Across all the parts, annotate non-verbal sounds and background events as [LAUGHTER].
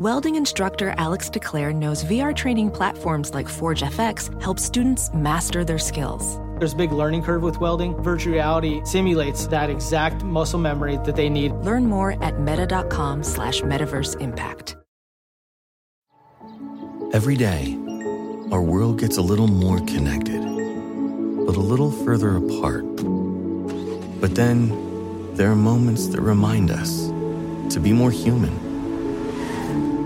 Welding instructor Alex DeClaire knows VR training platforms like Forge FX help students master their skills. There's a big learning curve with welding. Virtual reality simulates that exact muscle memory that they need. Learn more at meta.com slash metaverse impact. Every day, our world gets a little more connected, but a little further apart. But then, there are moments that remind us to be more human.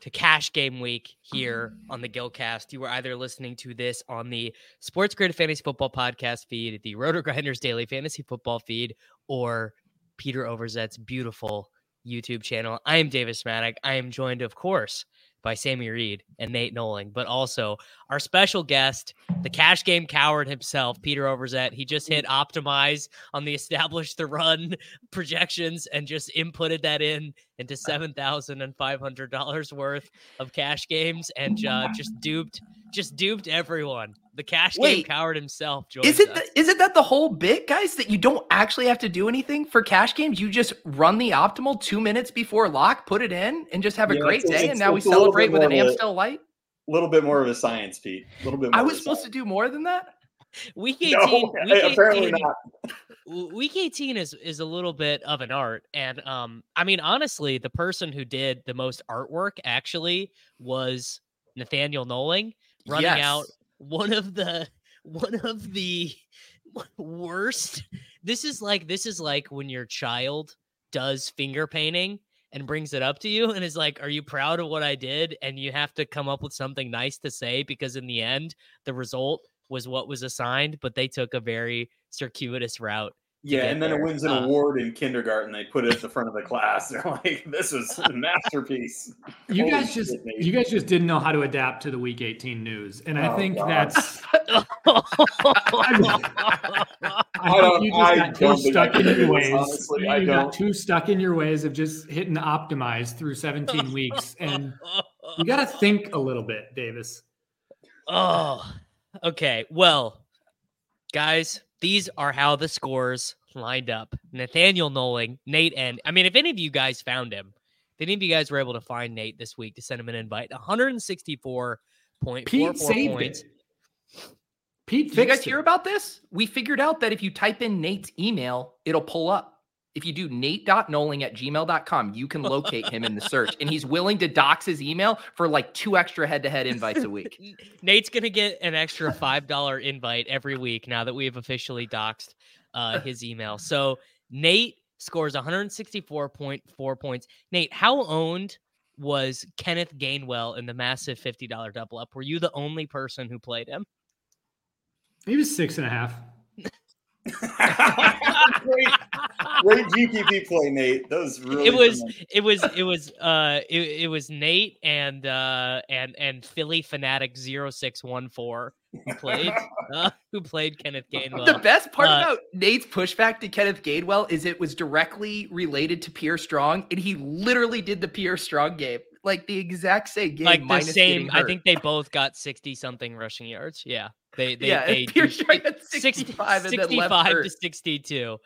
to Cash Game Week here on the Gillcast. You are either listening to this on the Sports Grid Fantasy Football Podcast feed, the Roto Grinders Daily Fantasy Football feed, or Peter Overzet's beautiful YouTube channel. I am Davis Mattek. I am joined, of course, by Sammy Reid and Nate Nohling, but also our special guest, the cash game coward himself, Peter Overzet. He just hit optimize on the established the run [LAUGHS] projections and just inputted that in into seven thousand and five hundred dollars worth of cash games and uh, just duped just duped everyone. The cash Wait, game coward himself joins Is it us. the, isn't that the whole bit, guys? That you don't actually have to do anything for cash games. You just run the optimal two minutes before lock, put it in, and just have a Yeah, great it's- day. it's- And now we it's a little celebrate with an more of a- Amstel Light. A little bit more of a science, Pete. A little bit. More I was a supposed to do more than that. Week [LAUGHS] No, 18, week apparently 18 not. week 18 is is a little bit of an art and um i mean honestly the person who did the most artwork actually was nathaniel nohling running out one of the one of the worst this is like this is like when your child does finger painting and brings it up to you and is like are you proud of what i did? And you have to come up with something nice to say because in the end the result was what was assigned but they took a very circuitous route Yeah, and then there. it wins an Uh, award in kindergarten. They put it at the front of the class. [LAUGHS] They're like, "This is a masterpiece." You Holy guys just shit, you guys just didn't know how to adapt to the week 18 news. And I Oh, think God. that's [LAUGHS] I I don't- you just I got too don't think I stuck in your ways. honestly, you I got don't. too stuck in your ways of just hitting optimize through 17 weeks. And you gotta think a little bit, Davis. oh, okay. Well, guys, these are how the scores lined up. Nathaniel Nohling, Nate, and I mean, if any of you guys found him, if any of you guys were able to find Nate this week to send him an invite, 164.44 Pete saved points. it. Pete Did you guys hear it. about this? We figured out that if you type in Nate's email, it'll pull up. If you do nate.nohling at gmail.com, you can locate him in the search. And he's willing to dox his email for like two extra head to head invites a week. [LAUGHS] Nate's gonna get an extra five dollar invite every week now that we have officially doxed uh, [LAUGHS] his email. So Nate scores 164.4 points. Nate, how owned was Kenneth Gainwell in the massive fifty dollar double up? Were you the only person who played him? He was six and a half. [LAUGHS] great, great GPP play, Nate. That was really. it was tremendous. it was it was uh it, it was Nate and uh and and Philly fanatic 0614 who played [LAUGHS] uh, who played Kenneth Gainwell. The best part Uh, about Nate's pushback to Kenneth Gainwell is it was directly related to Pierre Strong, and he literally did the Pierre Strong game, like the exact same game. like the same. I think they both got sixty something rushing yards. Yeah, they they yeah, they [LAUGHS] Pierre do- Strong had 60 65 then left 65 to sixty two.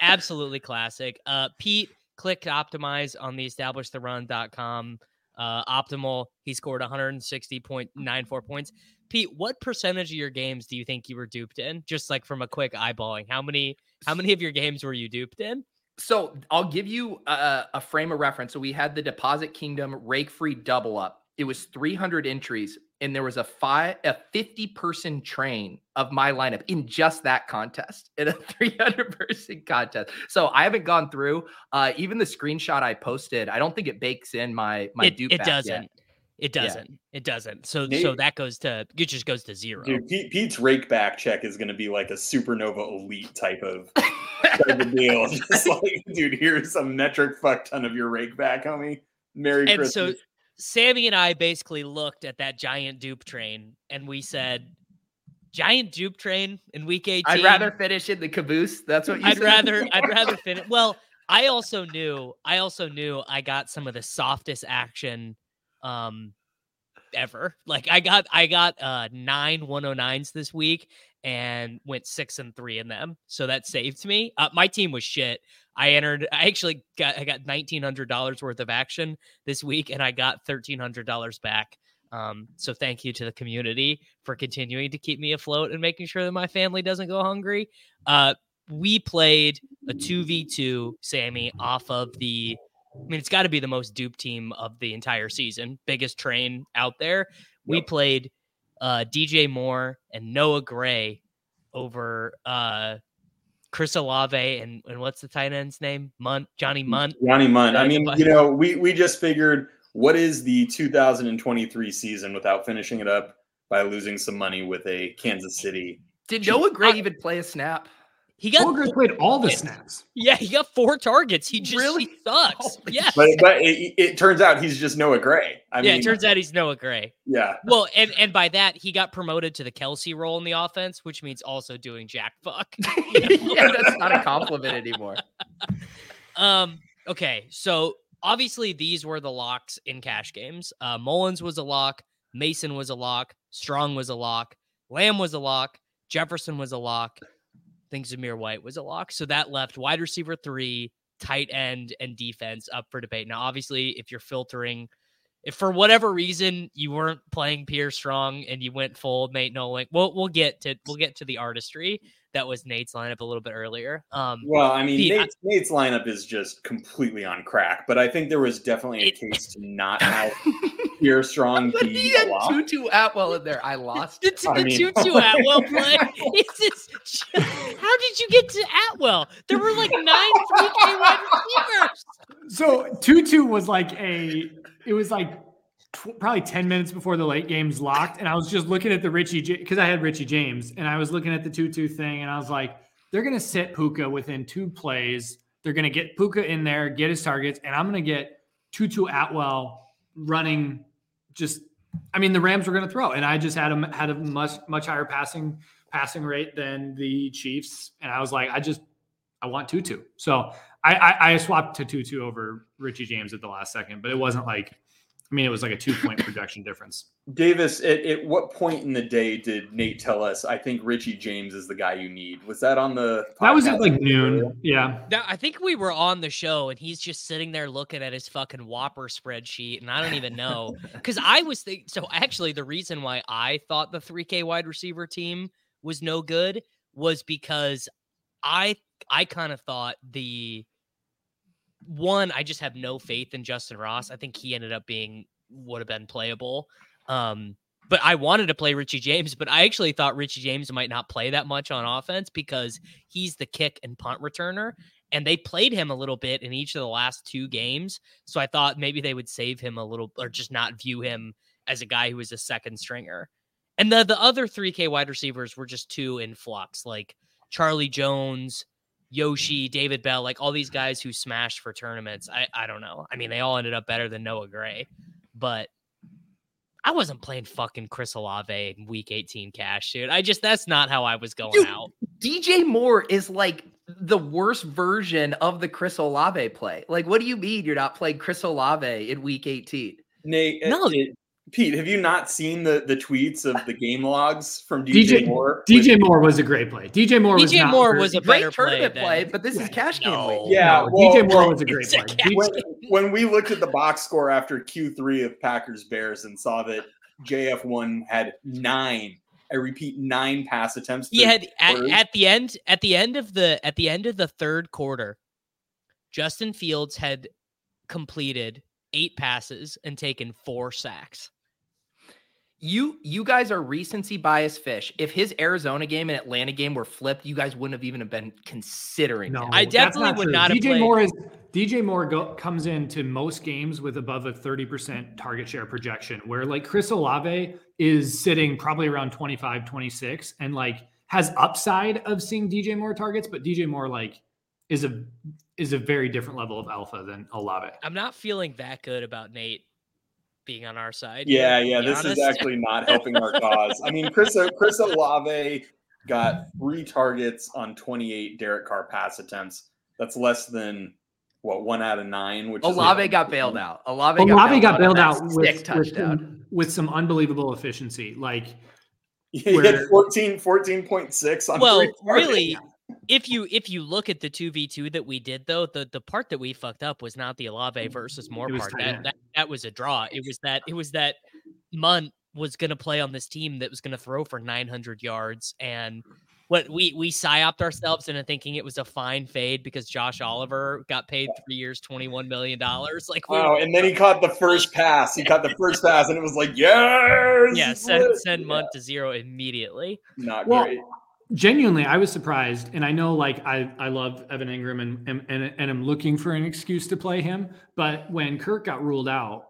Absolutely classic. Uh, Pete clicked optimize on the establishtheRun.com uh, optimal. He scored one hundred and sixty point nine four points. Pete, what percentage of your games do you think you were duped in? Just like from a quick eyeballing, how many how many of your games were you duped in? So I'll give you a, a frame of reference. So we had the Deposit Kingdom rake free double up. It was 300 entries, and there was a five a 50 person train of my lineup in just that contest in a [LAUGHS] 300 person contest. So I haven't gone through uh, even the screenshot I posted. I don't think it bakes in my my it, dupe. it doesn't. It doesn't. It doesn't. So so that goes to it just goes to zero. Dude, Pete, Pete's rake back check is going to be like a supernova elite type of, [LAUGHS] type of deal. [LAUGHS] Just like, dude, here's a metric fuck ton of your rake back, homie. Merry and Christmas. so Sammy and I basically looked at that giant dupe train and we said, giant dupe train in week 18. I'd rather finish in the caboose. That's what you I'd said? rather I'd rather [LAUGHS] finish. Well, I also knew I also knew I got some of the softest action um ever. Like I got I got uh nine 109s this week and went six and three in them. So that saved me. Uh, my team was shit. I entered I actually got I got nineteen hundred dollars worth of action this week and I got thirteen hundred dollars back. Um, so thank you to the community for continuing to keep me afloat and making sure that my family doesn't go hungry. Uh, we played a 2v2 Sammy off of the I mean it's got to be the most dupe team of the entire season, biggest train out there. We played uh DJ Moore and Noah Gray over uh Chris Olave and, and what's the tight end's name? Mundt, Johnny Mundt. Johnny Mundt. I mean, you know, we we just figured what is the 2023 season without finishing it up by losing some money with a Kansas City. Did Noah Gray even play a snap? He got Noah Gray played all the snaps. yeah, he got four targets. He just Really? he sucks. [LAUGHS] Holy yeah. But but it, it turns out he's just Noah Gray. I yeah, mean, it turns out he's Noah Gray. yeah. Well, and and by that he got promoted to the Kelce role in the offense, which means also doing jack fuck. [LAUGHS] [LAUGHS] yeah, that's not a compliment anymore. Um, okay, so obviously these were the locks in cash games. Uh, Mullens was a lock, Mason was a lock, Strong was a lock, Lamb was a lock, Jefferson was a lock. Think Zamir White was a lock. So that left wide receiver three, tight end, and defense up for debate. Now, obviously, if you're filtering, if for whatever reason you weren't playing Pierre Strong and you went full Nate Nohling, we'll we'll get to we'll get to the artistry that was Nate's lineup a little bit earlier. Um, Well, I mean, Pete, I- Nate's, Nate's lineup is just completely on crack, but I think there was definitely a It- case to not [LAUGHS] have Pierre Strong But be he a had lock. Tutu Atwell in there. I lost. The, it. t- I the mean- tutu [LAUGHS] Atwell play. It's just, [LAUGHS] how did you get to Atwell? There were like nine 3K wide receivers. So Tutu was like a, it was like tw- probably 10 minutes before the late games locked. And I was just looking at the Richie, because I had Richie James, and I was looking at the Tutu thing, and I was like, they're going to sit Puka within two plays. They're going to get Puka in there, get his targets, and I'm going to get Tutu Atwell running just, I mean, the Rams were going to throw. And I just had a, had a much, much higher passing passing rate than the Chiefs. And I was like, I just, I want Tutu. So I, I, I swapped to Tutu over Richie James at the last second, but it wasn't like, I mean, it was like a two point projection difference. Davis, at, at what point in the day did Nate tell us, I think Richie James is the guy you need? Was that on the That was at like noon. Yeah. Now, I think we were on the show and he's just sitting there looking at his fucking Whopper spreadsheet. And I don't even know. [LAUGHS] Because I was thinking, so actually, the reason why I thought the 3K wide receiver team was no good was because I I kind of thought the one, I just have no faith in Justin Ross. I think he ended up being would have been playable. Um, but I wanted to play Richie James, but I actually thought Richie James might not play that much on offense because he's the kick and punt returner. And they played him a little bit in each of the last two games. So I thought maybe they would save him a little or just not view him as a guy who was a second stringer. And the the other 3K wide receivers were just two in flux, like Charlie Jones, Yoshi, David Bell, like all these guys who smashed for tournaments. I, I don't know. I mean, they all ended up better than Noah Gray, but I wasn't playing fucking Chris Olave in week 18 cash, dude. I just that's not how I was going Dude, out. DJ Moore is like the worst version of the Chris Olave play. Like, what do you mean you're not playing Chris Olave in week 18? Nate, No. no. Pete, have you not seen the, the tweets of the game logs from DJ, DJ Moore? DJ Moore was a great play. DJ Moore was DJ not Moore hurt. was a Great better play, tournament play, but this is cash game No. week. Yeah, No, well, DJ Moore was a great it's a play. when, when we looked at the box score after Q3 of Packers Bears and saw that JF1 had nine, I repeat, nine pass attempts. He had at, at the end at the end of the at the end of the third quarter, Justin Fields had completed eight passes and taken four sacks. You you guys are recency bias fish. If his Arizona game and Atlanta game were flipped, you guys wouldn't have even have been considering No, him. I that's definitely would true. not have DJ played- Moore is DJ Moore go, comes into most games with above a 30% target share projection, where like Chris Olave is sitting probably around 25, 26, and like has upside of seeing DJ Moore targets, but DJ Moore like is a is a very different level of alpha than Olave. I'm not feeling that good about Nate being on our side. Yeah, yeah. be This is actually not [LAUGHS] helping our cause. I mean, Chris Chris Olave got three targets on 28 Derek Carr pass attempts. That's less than what one out of nine. Which Olave like- got bailed [LAUGHS] out. Olave, Olave got on bailed that out sick with, with, touchdown. some, with some unbelievable efficiency. Like He had where- 14, 14.6 on well, three targets. Really, if you if you look at the two v two that we did though, the the part that we fucked up was not the Olave versus Moore It part. That, end. that that was a draw. It was that it was that Mundt was going to play on this team that was going to throw for 900 yards and what we we psyoped ourselves into thinking it was a fine fade because Josh Oliver got paid three years, 21 million dollars. Like, we Wow, were- and then he caught the first pass. He caught the first pass, and it was like, [LAUGHS] yes, yeah, this send it. send [LAUGHS] Yeah, Mundt to zero immediately. Not Well, great. Genuinely, I was surprised, and I know like I I love Evan Engram and and and, I'm looking for an excuse to play him, but when Kirk got ruled out,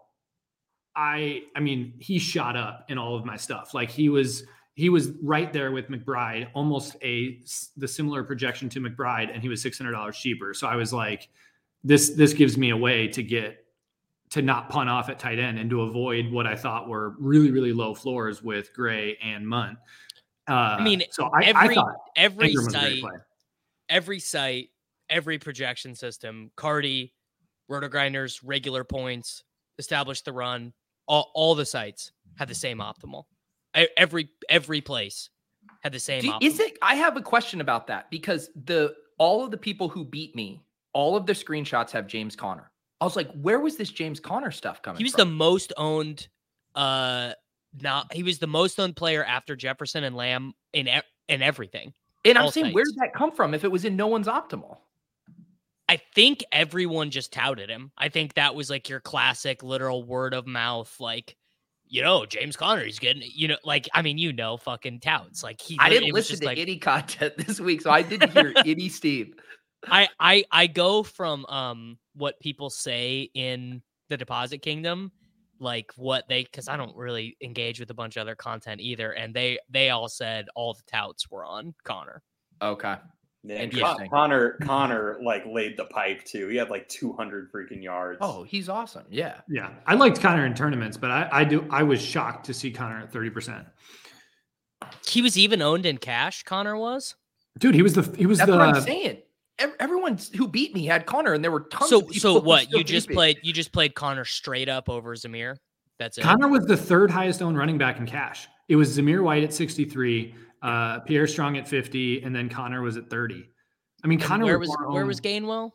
I I mean he shot up in all of my stuff. Like he was he was right there with McBride, almost a the similar projection to McBride, and he was six hundred dollars cheaper. So I was like, this this gives me a way to get to not punt off at tight end and to avoid what I thought were really really low floors with Gray and Mundt. Uh, I mean, so I, every I thought every Engram was a great site every site, every projection system, Cardi, Roto Grinders, regular points, establish the run, all, all the sites had the same optimal. E- Every every place had the same Do- optimal. is it? I have a question about that because the all of the people who beat me, all of the screenshots have James Conner. I was like, where was this James Conner stuff coming he was the most owned uh not he was the most owned player after Jefferson and Lamb in e- in everything. and I'm saying, where did that come from if it was in no one's optimal? I think everyone just touted him. I think that was like your classic literal word of mouth, like, you know, James Conner, he's getting, you know, like, I mean, you know, fucking touts. Like he, I didn't listen to like, any content [LAUGHS] this week, so I didn't hear [LAUGHS] any Steve. I, I, I go from um what people say in the Deposit Kingdom, like what they, because I don't really engage with a bunch of other content either, and they they all said all the touts were on Conner. Okay. Yeah, and Interesting. Con- Conner Conner like laid the pipe too. He had like 200 freaking yards. Oh, he's awesome. Yeah. Yeah, I liked Conner in tournaments, but I, I do I was shocked to see Conner at thirty percent. He was even owned in cash. Conner was. Dude, he was the he was That's the what I'm saying. Ev- Everyone who beat me had Conner, and there were tons. So of people so what? You beat just me. played you just played Conner straight up over Zamir. That's it. Conner was the third highest owned running back in cash. It was Zamir White at sixty three, uh, Pierre Strong at fifty, and then Conner was at thirty. I mean, And Conner where was more where was Gainwell?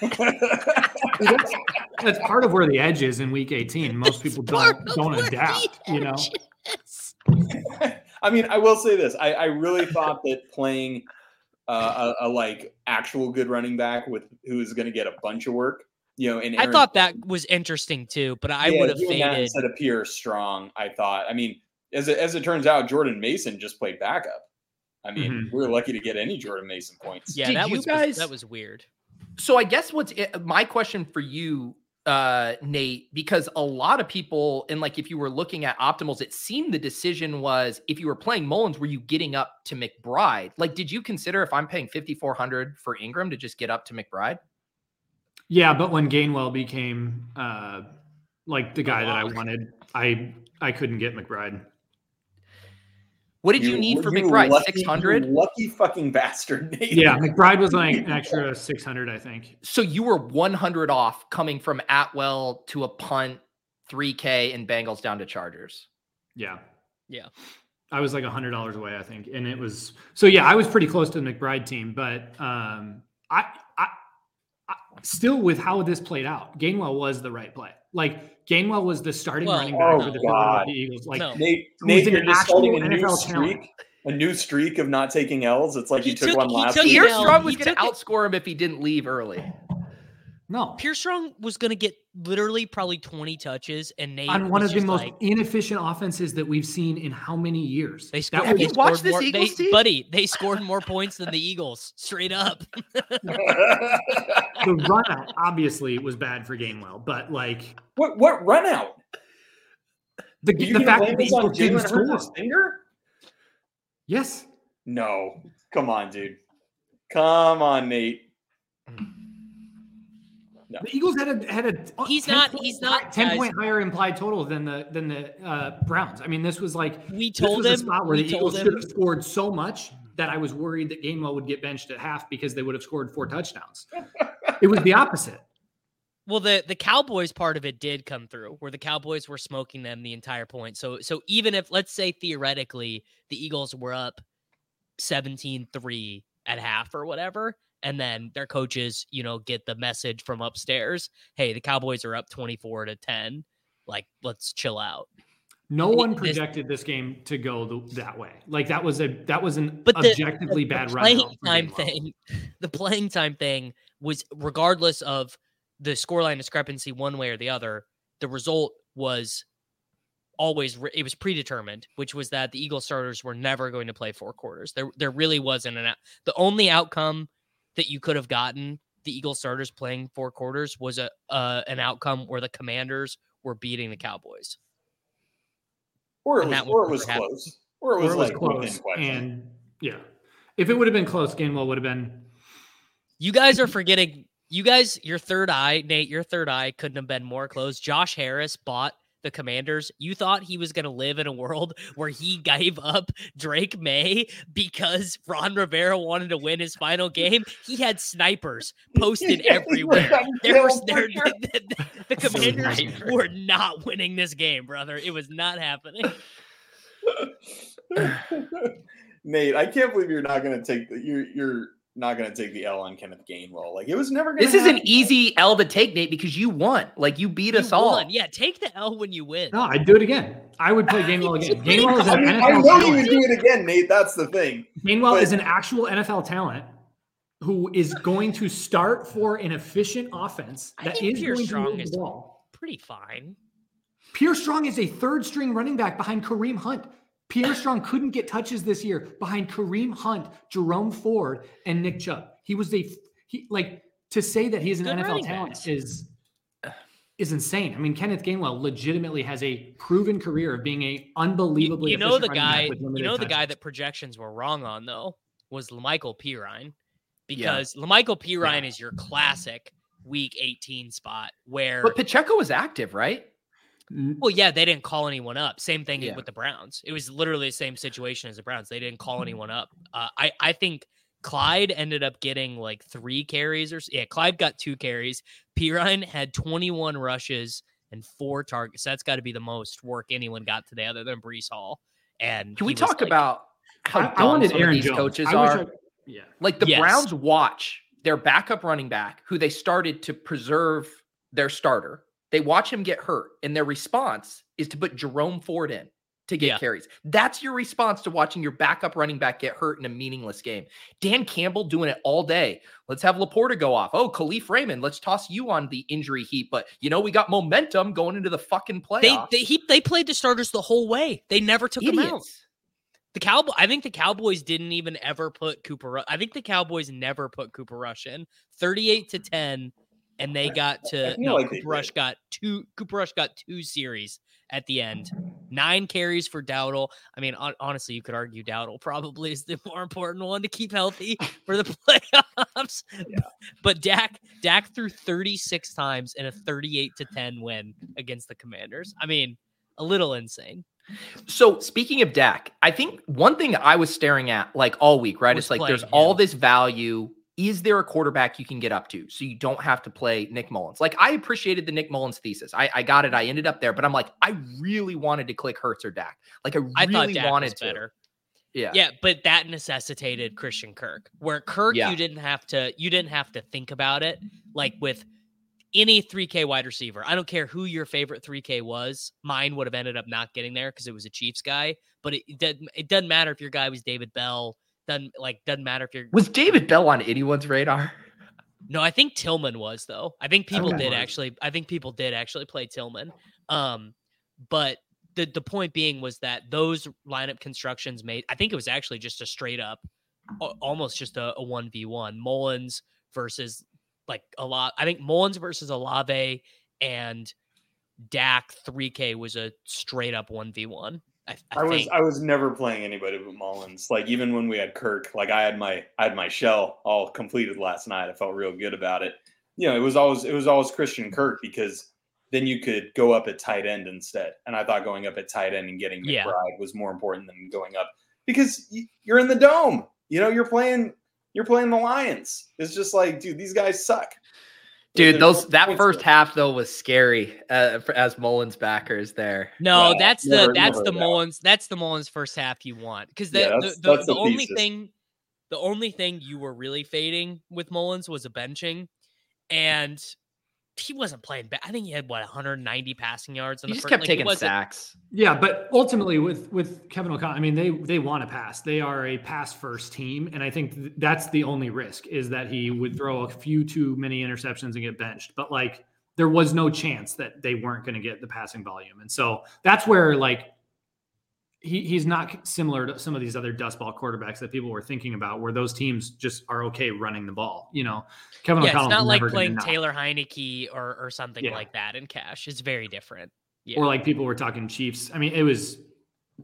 that's, [LAUGHS] that's part of where the edge is in week eighteen. Most people don't don't adapt. You know. [LAUGHS] I mean, I will say this: I, I really thought that playing uh, a, a like actual good running back with who is going to get a bunch of work, you know, and I thought that was interesting too, but I Yeah, would have doing that faded. instead of Pierre Strong. I thought. I mean, as it, as it turns out, Jordan Mason just played backup. I mean, Mhm. we were lucky to get any Jordan Mason points. Yeah, Did that you was, was guys- that was weird. So I guess what's it, my question for you, uh, Nate, because a lot of people, and like if you were looking at optimals, it seemed the decision was if you were playing Mullens, were you getting up to McBride? Like, did you consider if I'm paying 5,400 for Engram to just get up to McBride? yeah. But when Gainwell became uh, like the guy that I wanted, I I couldn't get McBride. What did you, need for McBride? 600? Lucky fucking bastard. Nate. Yeah, [LAUGHS] McBride was like an extra six hundred, I think. So you were 100 off coming from Atwell to a punt, 3K, and Bengals down to Chargers. Yeah. Yeah. I was like a hundred dollars away, I think. And it was so yeah, I was pretty close to the McBride team, but um I I, I still with how this played out, Gainwell was the right play. Like Gainwell was the starting Well, running back oh for the, God. the Eagles. Like No. Nate, Nate, you're just actual starting a new NFL talent. streak. A new streak of not taking L's. It's like He you took, took- one he last took week. it Pierre. Strong was going to outscore him if he didn't leave early. no. Pierre Strong was going to get literally probably 20 touches, and Nate On one of the just most like, inefficient offenses that we've seen in how many years? They scored. Have they you was- watched scored this more, Eagles they, team? buddy? They scored more points than the Eagles, straight up. [LAUGHS] the run out obviously was bad for Gainwell, but like what what run out? the, You the gonna fact blame that the this Eagles didn't score. Hurts' finger? Yes. No, come on, dude. Come on, Nate. Hmm. No. The Eagles had a had a He's 10 not- point he's not, ten guys. point higher implied total than the than the uh, Browns. I mean, this was like We this told was him. a spot where the Eagles him. should have scored so much that I was worried that Gainwell would get benched at half because they would have scored four touchdowns. [LAUGHS] it was the opposite. Well, the the Cowboys part of it did come through, where the Cowboys were smoking them the entire point. So so even if let's say theoretically the Eagles were up 17-3 at half or whatever, and then their coaches, you know, get the message from upstairs, hey, the Cowboys are up 24 to 10. Like, let's chill out. No one projected this game to go the, that way. Like that was a that was an But the- objectively the bad run. playing time thing, [LAUGHS] the playing time thing was regardless of the scoreline discrepancy one way or the other, the result was always it was predetermined, which was that the Eagle starters were never going to play four quarters. There there really wasn't an out- the only outcome that you could have gotten the Eagle starters playing four quarters was a uh, an outcome where the Commanders were beating the Cowboys. Or it And was, or it was close. Or it was, Or it was like close. question. And yeah. If it would have been close, Gainwell would have been You guys are forgetting. You guys, your third eye, Nate, your third eye couldn't have been more close. Josh Harris bought the Commanders. You thought he was going to live in a world [LAUGHS] where he gave up Drake Maye because Ron Rivera wanted to win his final game. He had snipers [LAUGHS] posted everywhere. I'm There was there, for [LAUGHS] the, the- the Commanders Sniper. were not winning this game, brother. It was not happening. [SIGHS] Nate, I can't believe you're not going to take the you're you're not going to take the L on Kenneth Gainwell. Like it was never going. To This is an easy L to take, Nate, because you won. Like you beat You us all. Yeah, take the L when you win. no. I'd do it again. I would play Gainwell again. [LAUGHS] Gainwell is I an mean, I NFL know you would do it again, Nate. That's the thing. Gainwell but- is an actual NFL talent who is going to start for an efficient offense I that think is Pierce going to Strong move is- the ball. Pretty fine. Pierre Strong is a third string running back behind Kareem Hunt. Pierre Strong couldn't get touches this year behind Kareem Hunt, Jerome Ford, and Nick Chubb. He was a he like to say that he's an Good NFL talent backs. is is insane. I mean, Kenneth Gainwell legitimately has a proven career of being a unbelievably you know the guy. You limited know the guy that projections were wrong on though was La'Mical Perine, because La'Mical Perine is your classic Week 18 spot where. But Pacheco was active, right? Well, yeah, they didn't call anyone up. Same thing Yeah. with the Browns. It was literally the same situation as the Browns. They didn't Mm-hmm. call anyone up. Uh, I I think Clyde ended up getting like three carries or yeah, Clyde got two carries. Perine had 21 rushes and four targets. That's got to be the most work anyone got today, other than Breece Hall. And Can we was, talk like- about how I, dumb I wanted some of Aaron these Jones. coaches I are? I- yeah. Like the Yes. Browns watch their backup running back, who they started to preserve their starter. They watch him get hurt, and their response is to put Jerome Ford in to get Yeah. carries. That's your response to watching your backup running back get hurt in a meaningless game. Dan Campbell doing it all day. Let's have Laporta go off. Oh, Kalif Raymond, let's toss you on the injury heap. But you know, we got momentum going into the fucking They playoffs. they he, they played the starters the whole way. They never took them out. The Cowboy, I think the Cowboys didn't even ever put Cooper. I think the Cowboys never put Cooper Rush in. Thirty-eight to mm. ten, and they got to feel no. like Cooper Rush got two. Cooper Rush got two series at the end. Nine carries for Dowdle. I mean, hon- honestly, you could argue Dowdle probably is the [LAUGHS] more important one to keep healthy for the [LAUGHS] playoffs. [LAUGHS] But Dak, Dak threw thirty-six times in a thirty-eight to ten win against the Commanders. I mean, a little insane. So speaking of Dak, I think one thing I was staring at like all week, right? Was It's like there's playing all this value. Is there a quarterback you can get up to so you don't have to play Nick Mullens? Like I appreciated the Nick Mullens thesis. I, I got it. I ended up there, but I'm like, I really wanted to click Hurts or Dak. Like I really I wanted to. better. Yeah. Yeah, but that necessitated Christian Kirk. Where Kirk, Yeah. you didn't have to you didn't have to think about it. Like with any 3K wide receiver, I don't care who your favorite 3K was. Mine would have ended up not getting there because it was a Chiefs guy. But it, it doesn't it doesn't matter if your guy was David Bell. Doesn't like doesn't matter if you're Was David Bell on anyone's radar? no, I think Tillman was though. I think people Okay. did actually. I think people did actually play Tillman. Um, but the the point being was that those lineup constructions made. I think it was actually just a straight up, almost just a one v one Mullens versus like a lot. I think Mullens versus Olave and Dak three K was a straight up one v one. I, I, I was. I was never playing anybody but Mullens. Like even when we had Kirk, like I had my I had my shell all completed last night. I felt real good about it. you know, it was always it was always Christian Kirk because then you could go up at tight end instead. And I thought going up at tight end and getting McBride Yeah. was more important than going up because you're in the dome. You know, you're playing you're playing the Lions. It's just like, dude, these guys suck. Dude, those that first half though was scary uh, for, as Mullens backers there. No, Well, that's the never- that's never the doubt. Mullens that's the Mullens first half you want because the Yeah, the, that's- the, that's the the only thing the only thing you were really fading with Mullins was a benching, and he wasn't playing bad. I think he had what 190 passing yards. In He the just first, kept like, taking wasn't- sacks. Yeah, but ultimately with with Kevin O'Connell, I mean they they want to pass. They are a pass first team, and I think th- that's the only risk is that he would throw a few too many interceptions and get benched. But like there was no chance that they weren't going to get the passing volume, and so that's where like he he's not similar to some of these other dust ball quarterbacks that people were thinking about, where those teams just are okay running the ball. You know, Kevin Yeah, it's not like playing. Taylor Heinicke or or something Yeah. like that in cash. It's very different. Yeah. or like people were talking Chiefs. I mean, it was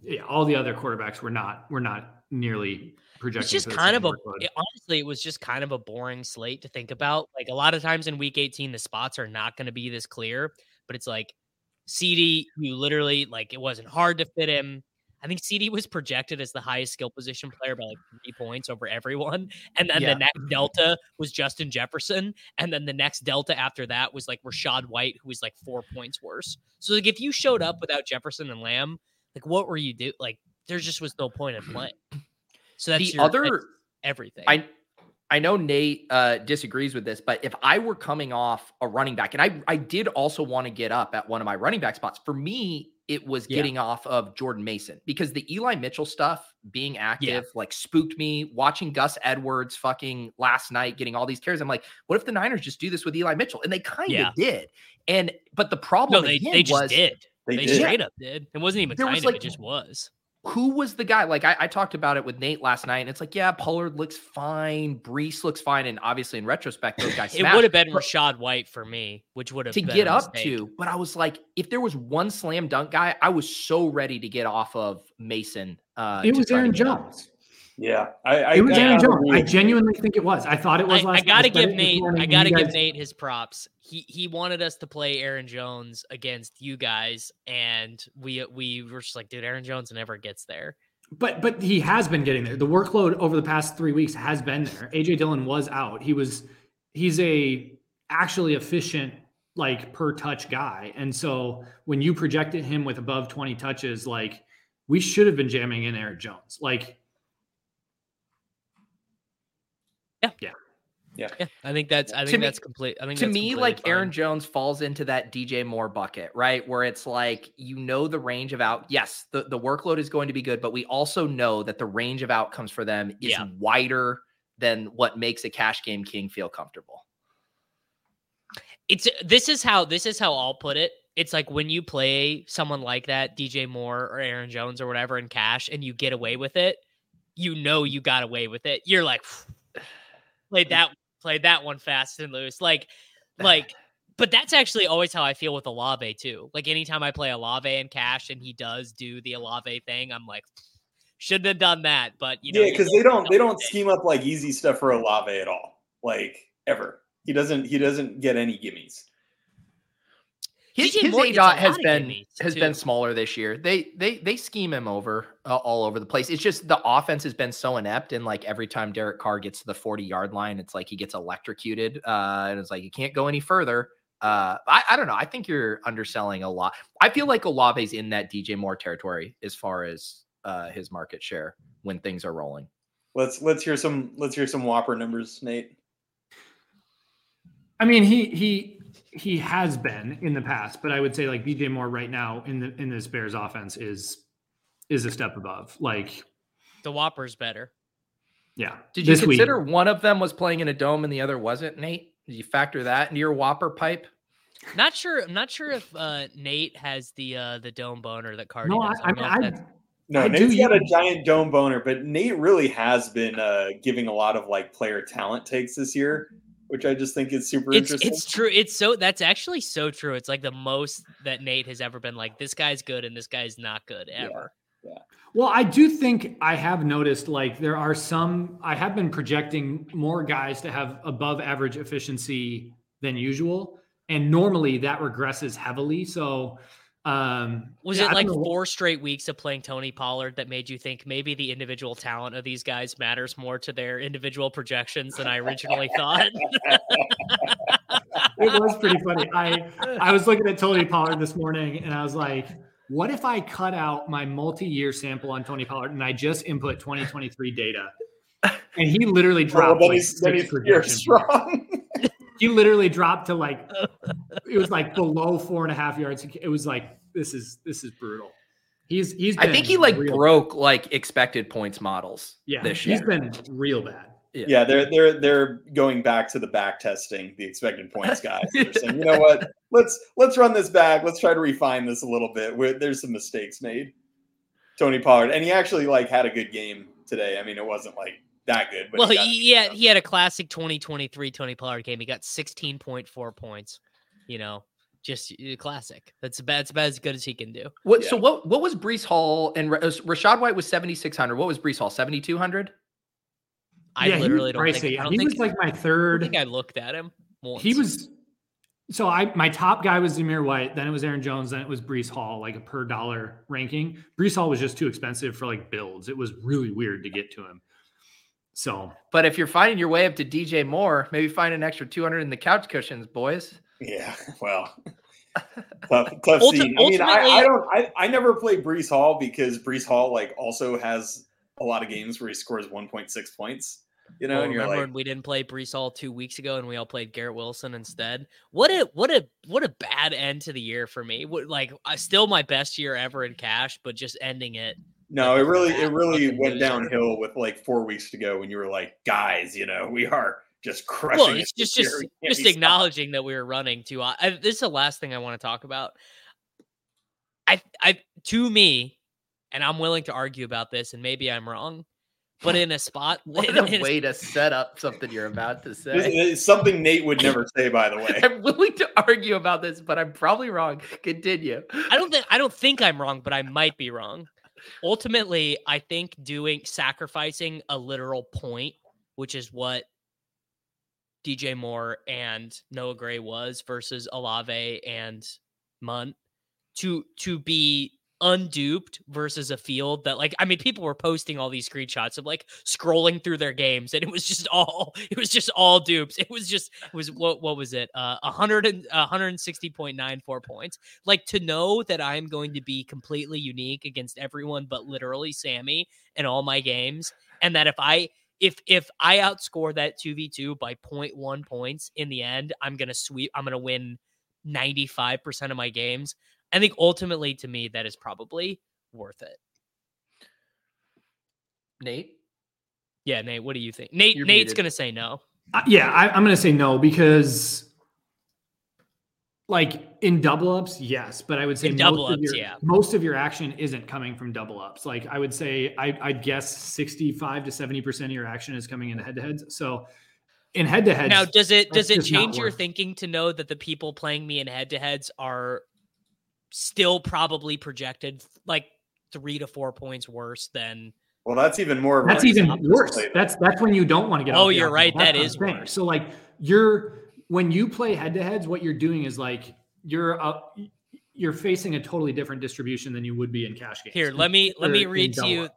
yeah, all the other quarterbacks were not were not nearly projecting. it's just kind of a it- honestly it was just kind of a boring slate to think about like a lot of times in week 18 the spots are not going to be this clear but it's like cd you literally like it wasn't hard to fit him i think cd was projected as the highest skill position player by like three points over everyone and then Yeah. the next delta was justin jefferson and then the next delta after that was like rachaad white who was like four points worse so like if you showed up without jefferson and lamb like what were you do like there just was no point in playing so that's the your, other that's everything. I I know Nate uh, disagrees with this, but if I were coming off a running back, and I I did also want to get up at one of my running back spots. For me, it was Yeah. getting off of Jordan Mason because the Eli Mitchell stuff being active like spooked me. Watching Gus Edwards fucking last night getting all these carries, I'm like, what if the Niners just do this with Eli Mitchell? And they kind of Yeah. did. And but the problem no, they, again they just was did. They They, did. straight up did. It wasn't even There was, of. like, it just was. Who was the guy? Like I, I talked about it with Nate last night, and it's like, yeah, Pollard looks fine, Breece looks fine, and obviously in retrospect, those guys [LAUGHS] It would have been Rachaad White for me, which would have to been get a up to. But I was like, if there was one slam dunk guy, I was so ready to get off of Mason. Uh, it was Aaron get up. Jones. Yeah. I, I It was I Aaron gotta Jones. I genuinely think it was. I thought it was I, last I gotta night. give Nate. I gotta give guys- Nate his props. He he wanted us to play Aaron Jones against you guys, and we we were just like, dude, Aaron Jones never gets there. But but he has been getting there. The workload over the past three weeks has been there. AJ Dillon was out. He was he's a actually efficient like per touch guy. And so when you projected him with above 20 touches, like we should have been jamming in Aaron Jones. Like Yeah, Yeah. Yeah. yeah. I think that's I To think me- that's complete. I think to me, completely like Aaron. Jones falls into that DJ Moore bucket, right? Where it's like you know the range of out. Yes, the, the workload is going to be good, but we also know that the range of outcomes for them is Yeah. wider than what makes a cash game king feel comfortable. it's this is how this is how I'll put it. It's like when you play someone like that, DJ Moore or Aaron Jones or whatever in cash, and you get away with it. You know you got away with it. You're like, played that played that one fast and loose. Like, like, but that's actually always how I feel with Olave too. Like anytime I play Olave in cash and he does do the Olave thing, I'm like, shouldn't have done that. But you know, yeah, because they don't they don't scheme up like easy stuff for Olave at all. Like ever. He doesn't he doesn't get any gimmies. His, his a dot has been gimmies, has been smaller this year. They they they scheme him over uh, all over the place. It's just the offense has been so inept, and like every time Derek Carr gets to the forty yard line, it's like he gets electrocuted, uh, and it's like you can't go any further. Uh, I, I don't know. I think you're underselling a lot. I feel like Olave's in that DJ Moore territory as far as uh, his market share when things are rolling. Let's let's hear some let's hear some Whopper numbers, Nate. I mean, he he he has been in the past, but I would say like DJ Moore right now in the in this Bears offense is is a step above. Like, the Whopper's better. yeah. Did you this week- consider one of them was playing in a dome and the other wasn't, Nate? Did you factor that into your Whopper pipe? Not sure. I'm not sure if uh, Nate has the uh, the dome boner that Cardi No, I, does. I don't mean, know if I, No, I Nate's do got a giant dome boner, but Nate really has been uh, giving a lot of like player talent takes this year, which I just think is super it's interesting. it's true. It's so that's actually so true. It's like the most that Nate has ever been like this guy's good and this guy's not good ever. Yeah. ever. Well, I do think I have noticed like there are some I have been projecting more guys to have above average efficiency than usual. And normally that regresses heavily. So um Was yeah, it like don't know. four straight weeks of playing Tony Pollard that made you think maybe the individual talent of these guys matters more to their individual projections than I originally thought? [LAUGHS] it was pretty funny. I I was looking at Tony Pollard this morning and I was like, what if I cut out my multi-year sample on Tony Pollard and I just input 2023 data? And he literally Well, dropped then like he's then six he's you're projections. strong. [LAUGHS] He literally dropped to like [LAUGHS] it was like below four and a half yards. It was like this is this is brutal. He's he's I think he like real- broke like expected points models yeah this he's year. been real bad. Yeah, they're they're they're going back to the back testing the expected points guys. They're saying, you know what? Let's let's run this back. Let's try to refine this a little bit. Where there's some mistakes made. Tony Pollard, and he actually like had a good game today. I mean, it wasn't like that good, but well, he got- he, he had he had a classic 2023 Tony Pollard game. He got 16.4 points. You know, just uh, classic. That's about, that's about as good as he can do. What? So what? What was Breece Hall and Ra- uh, Rachaad White was seventy six hundred. What was Breece Hall? Seventy two hundred. I yeah, literally don't pricey. think I don't he think, was like my I third. think I looked at him. Once. He was so I my top guy was Zamir White, then it was Aaron Jones, then it was Breece Hall, like a per dollar ranking. Breece Hall was just too expensive for like builds. It was really weird to get to him. So But if you're finding your way up to DJ Moore, maybe find an extra two hundred in the couch cushions, boys. yeah. [LAUGHS] Well, [LAUGHS] tough, tough Ulti- scene. I mean, I, I don't. I, I never play Breece Hall because Breece Hall like also has a lot of games where he scores 1.6 points. You know, Well, and you're remember like, when we didn't play Breece Hall two weeks ago and we all played Garrett Wilson instead? What a what a what a bad end to the year for me. What, like I still my best year ever in cash, but just ending it. No, it really it really went downhill with like four weeks to go when you were like, guys, you know, we are just crushing. Well, it's just just just be stopped." acknowledging that we were running too. I, I, this is the last thing I want to talk about. I I to me, and I'm willing to argue about this, and maybe I'm wrong, but in a spot, [LAUGHS] What in- a in a way to set up something you're about to say. something Nate would never say, by the way. [LAUGHS] I'm willing to argue about this, but I'm probably wrong. Continue. I don't think I don't think I'm wrong, but I might be wrong. Ultimately, I think doing sacrificing a literal point, which is what DJ Moore and Noah Gray was versus Olave and Mundt, to to be unduped versus a field that like I mean people were posting all these screenshots of like scrolling through their games and it was just all [LAUGHS] it was just all dupes. It was just it was what what was it? Uh 100 and 160.94 points like to know that I'm going to be completely unique against everyone but literally Sammy in all my games and that if I if if I outscore that 2v2 by 0.1 points in the end I'm going to sweep I'm going to win 95% of my games I think ultimately to me that is probably worth it Nate. yeah Nate what do you think Nate You're Nate's going to say no Uh, yeah, I, I'm going to say no because, like in double ups, yes, but I would say In most double of ups, your, yeah. most of your action isn't coming from double ups. Like I would say, I, I'd guess 65 to 70 percent of your action is coming in head to heads. So in head to heads, Now, does it does it change your worth thinking to know that the people playing me in head to heads are still probably projected like three to four points worse than? Well, that's even more. that's even worse. That's that's when you don't want to get. Oh, you're right, That's that what I'm is saying. worse. So like you're when you play head to heads, what you're doing is like you're up. You're facing a totally different distribution than you would be in cash games. Here, let me let me read to double you.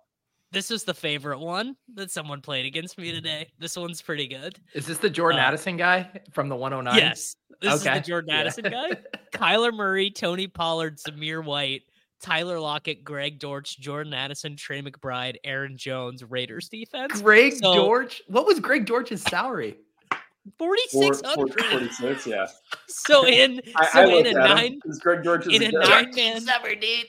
Up. This is the favorite one that someone played against me today. This one's pretty good. Is this the Jordan Uh, Addison guy from the 109? Yes, this is Okay. the Jordan Yeah. Addison guy. [LAUGHS] Kyler Murray, Tony Pollard, Zamir White, Tyler Lockett, Greg Dortch, Jordan Addison, Trey McBride, Aaron Jones, Raiders defense. Greg So- Dortch. What was Greg Dortch's salary? Forty Four- six four- hundred. 46, yeah. [LAUGHS] So in I, so I in a at him, Greg George is in a good. nine man Summer, dude.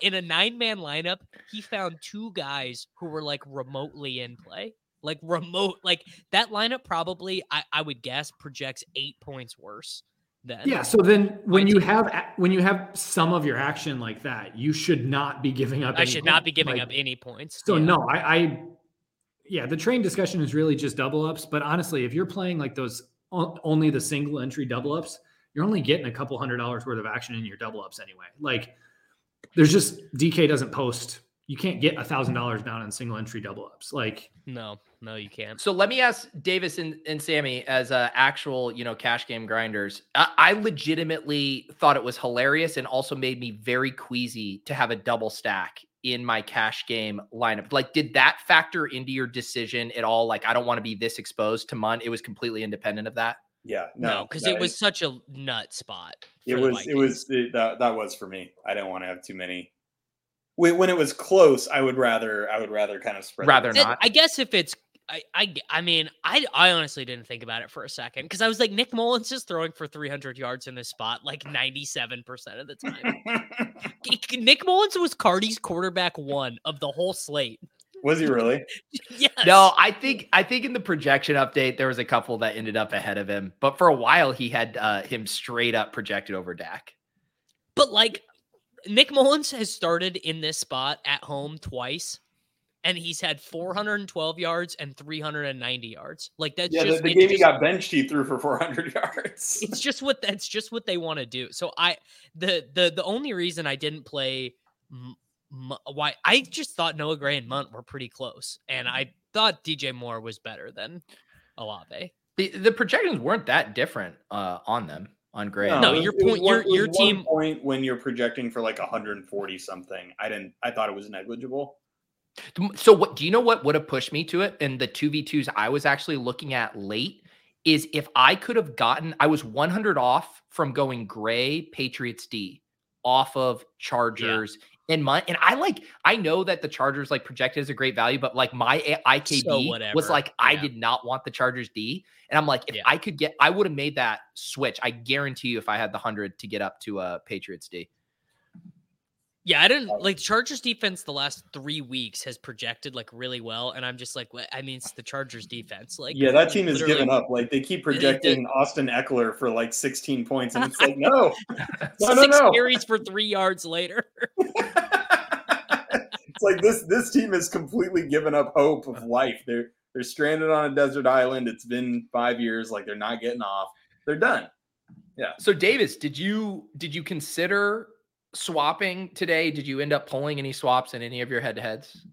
In a nine man lineup, he found two guys who were like remotely in play. Like remote, like that lineup probably I, I would guess projects eight points worse than Yeah. So then when you have when you have some of your action like that, you should not be giving up. I should not be giving Like, up any points. So Yeah. no, I, I, yeah, the train discussion is really just double ups. But honestly, if you're playing like those only the single entry double ups, you're only getting a couple hundred dollars worth of action in your double ups anyway. Like, there's just DK doesn't post you can't get a thousand dollars down on single entry double ups. Like No, no, you can't. So let me ask Davis and, and Sammy as uh, actual, you know, cash game grinders. I, I legitimately thought it was hilarious and also made me very queasy to have a double stack in my cash game lineup. Like, did that factor into your decision at all? Like, I don't want to be this exposed to Mun. It was completely independent of that. Yeah, No, no, because that it was is- such a nut spot. It for the was. It was. That that was for me. I didn't want to have too many. When, when it was close, I would rather. I would rather kind of spread. Rather not. I guess if it's, I, I, I mean, I, I honestly didn't think about it for a second because I was like, Nick Mullens is throwing for 300 yards in this spot like 97% of the time. [LAUGHS] Nick Mullens was Cardi's quarterback one of the whole slate. Was he really? [LAUGHS] yes. No, I think I think in the projection update there was a couple that ended up ahead of him, but for a while he had uh, him straight up projected over Dak. But like Nick Mullens has started in this spot at home twice, and he's had 412 yards and 390 yards. Like that's Yeah, the, just the it's game he got benched, he threw for 400 [LAUGHS] yards. it's just what that's just what they want to do. So I the the the only reason I didn't play M- M- why I just thought Noah Gray and Mundt were pretty close, and I thought DJ Moore was better than Olave. The the projections weren't that different uh, on them on Gray. No, it was- your it was point- one- your- your team- point when you're projecting for like 140 something. I didn't. I thought it was negligible. So what do you know what would have pushed me to it? And the 2v2s I was actually looking at late is if I could have gotten I was 100 off from going gray Patriots D off of Chargers and my and I like I know that the Chargers like projected as a great value, but like my A- IKB was whatever. like I Yeah. did not want the Chargers D. And I'm like, if Yeah. I could get I would have made that switch. I guarantee you if I had the hundred to get up to a Patriots D. Yeah, I didn't like Chargers defense. The last three weeks has projected like really well, and I'm just like, what? I mean, it's the Chargers defense. Like, yeah, that team has literally- given up. Like they keep [LAUGHS] It- it- projecting Austin Ekeler for like 16 points, and it's like [LAUGHS] no, [LAUGHS] no, no, Six no. carries for three yards later. It's like this. This team has completely given up hope of life. They're they're stranded on a desert island. It's been five years. Like they're not getting off. They're done. Yeah. So Davis, did you did you consider swapping today? Did you end up pulling any swaps in any of your head to heads?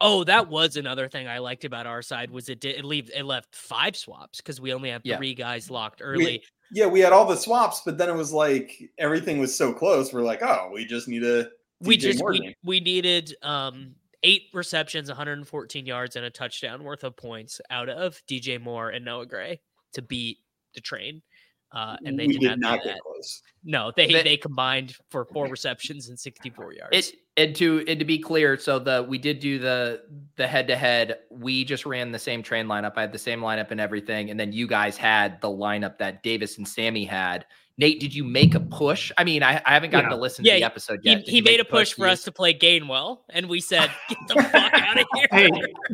Oh, that was another thing I liked about our side was it did it leave it left five swaps because we only have Yeah. three guys locked early. Yeah, we had all the swaps, but then it was like everything was so close. We're like, oh, we just need a we DJ just Moore we, we needed um eight receptions, 114 yards, and a touchdown worth of points out of DJ Moore and Noah Gray to beat the train. Uh, and they we did, did not, not get that. close. No, they They- they combined for four receptions and 64 yards. It and to and to be clear, so the we did do the the head to head. We just ran the same train lineup. I had the same lineup and everything, and then you guys had the lineup that Davis and Sammy had. Nate, did you make a push? I mean, I, I haven't gotten Yeah. to listen to the episode yet. Did he made a push for to us to play Gainwell, and we said, [LAUGHS] "Get the fuck out of here!" hey,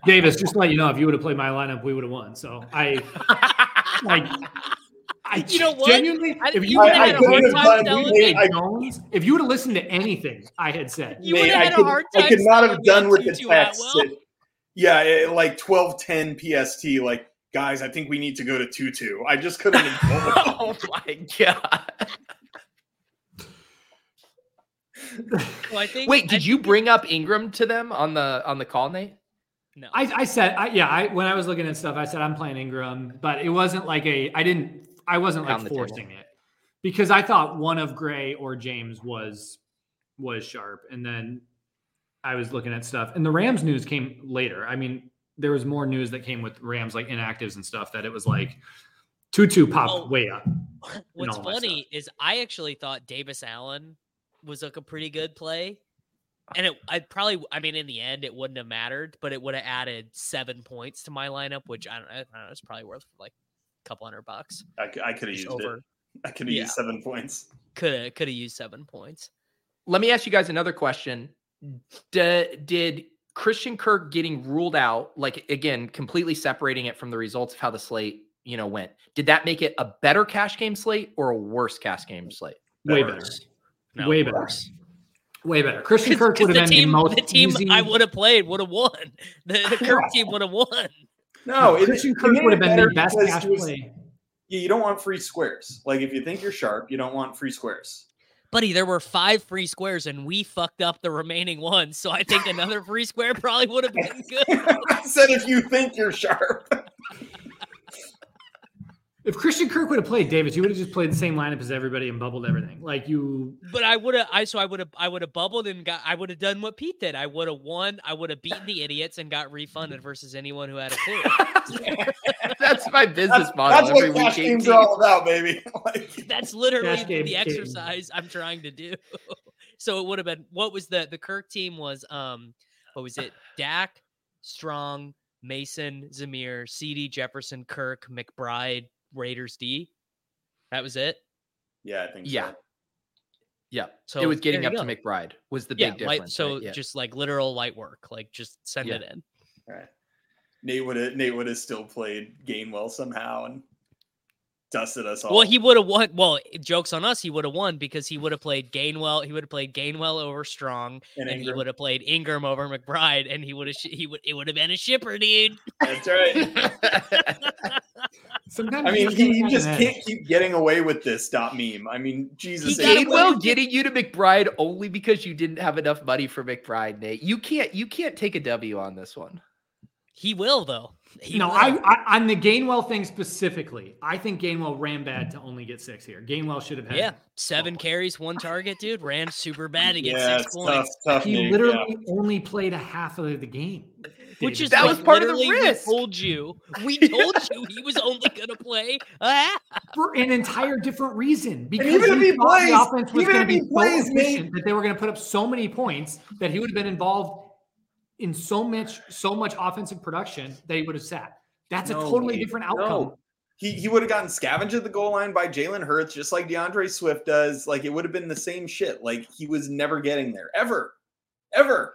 Davis, just to let you know, if you would have played my lineup, we would have won. So I [LAUGHS] like I You know what? genuinely I- if you you would've had had a hard time Jones- telling me- Jones, if you would have listened to anything I had said, You would've I had a could- hard I time could not have me done with the Tutu text. Atwell. yeah, it, like 1210 PST, like, guys, I think we need to go to 2 2. I just couldn't. have told them. oh my god! Well, I think. Wait, I did you think- bring up Engram to them on the on the call, Nate? No, I, I said, I, yeah, I when I was looking at stuff, I said I'm playing Engram, but it wasn't like a, I didn't, I wasn't like Pound the table. forcing it because I thought one of Gray or James was was sharp, and then I was looking at stuff, and the Rams news came later. I mean, there was more news that came with Rams like inactives and stuff that it was like two two popped Oh. way up. [LAUGHS] What's funny is I actually thought Davis Allen was like a pretty good play. And it I probably I mean in the end it wouldn't have mattered, but it would have added seven points to my lineup, which I don't, I don't know, it's probably worth like a couple hundred bucks. I, could have used over it. I could have Yeah. used seven points. could have could have used seven points. Let me ask you guys another question. D- did Christian Kirk getting ruled out, like again, completely separating it from the results of how the slate, you know, went, did that make it a better cash game slate or a worse cash game slate? Way Better. better, No, way better, worse. way better. Christian 'Cause- Kirk 'cause would have the been team, the most the team easy. I would have played would have won. [LAUGHS] The, the Kirk team would have won. No, it, Christian it Kirk would have been better the best because cash was- play. Yeah, you don't want free squares. Like if you think you're sharp, you don't want free squares. Buddy, there were five free squares and we fucked up the remaining ones. So I think another [LAUGHS] free square probably would have been good. I said if you think you're sharp. If Christian Kirk would have played Davis, you would have just played the same lineup as everybody and bubbled everything. Like you, But I would have, I so I would have, I would have bubbled and got, I would have done what Pete did. I would have won. I would have beaten the idiots and got refunded versus anyone who had a clue. [LAUGHS] [LAUGHS] That's my business That's, model. that's every what cash week games are all about, baby. [LAUGHS] Like, [LAUGHS] That's literally Cash the king. exercise I'm trying to do. [LAUGHS] so it would have been what was the the Kirk team was um what was it? Dak, Strong, Mason, Zamir, CD, Jefferson, Kirk, McBride, Raiders D. That was it. yeah, I think Yeah. so. Yeah. So it was getting up you to. McBride was the Yeah, big light, difference. so right? Yeah. just like literal light work, like just send Yeah. it in. All right. Nate would have Nate would have still played Gainwell somehow and dusted us all. Well, he would have won. Well, jokes on us. He would have won because he would have played Gainwell. He would have played Gainwell over Strong, And and, he would have played Engram over McBride, and he would have. He would. It would have been a shipper, dude. That's right. [LAUGHS] sometimes I mean, you he, he just have can't keep getting away with this stop meme. I mean, Jesus. He H. Gainwell with getting you to McBride only because you didn't have enough money for McBride, Nate. You can't you can't take a W on this one. He will though. He no, will. I, I on the Gainwell thing specifically, I think Gainwell ran bad to only get six here. Gainwell should have had. yeah, seven carries, one target, dude. Ran super bad to get Yeah, six it's tough, points, tough. He Nate, literally only played a half of the game. which is That what was part of the literally we risk. told you. We [LAUGHS] told you he was only gonna play for an entire different reason. Because even if he he plays- the offense was even going to if be he plays, so efficient that they were going to put up so many points that he would have been involved in so much so much offensive production that he would have sat. That's a totally Nate, different outcome. no. He he would have gotten scavenged at the goal line by Jalen Hurts, just like DeAndre Swift does. Like it would have been the same shit. Like he was never getting there ever, ever.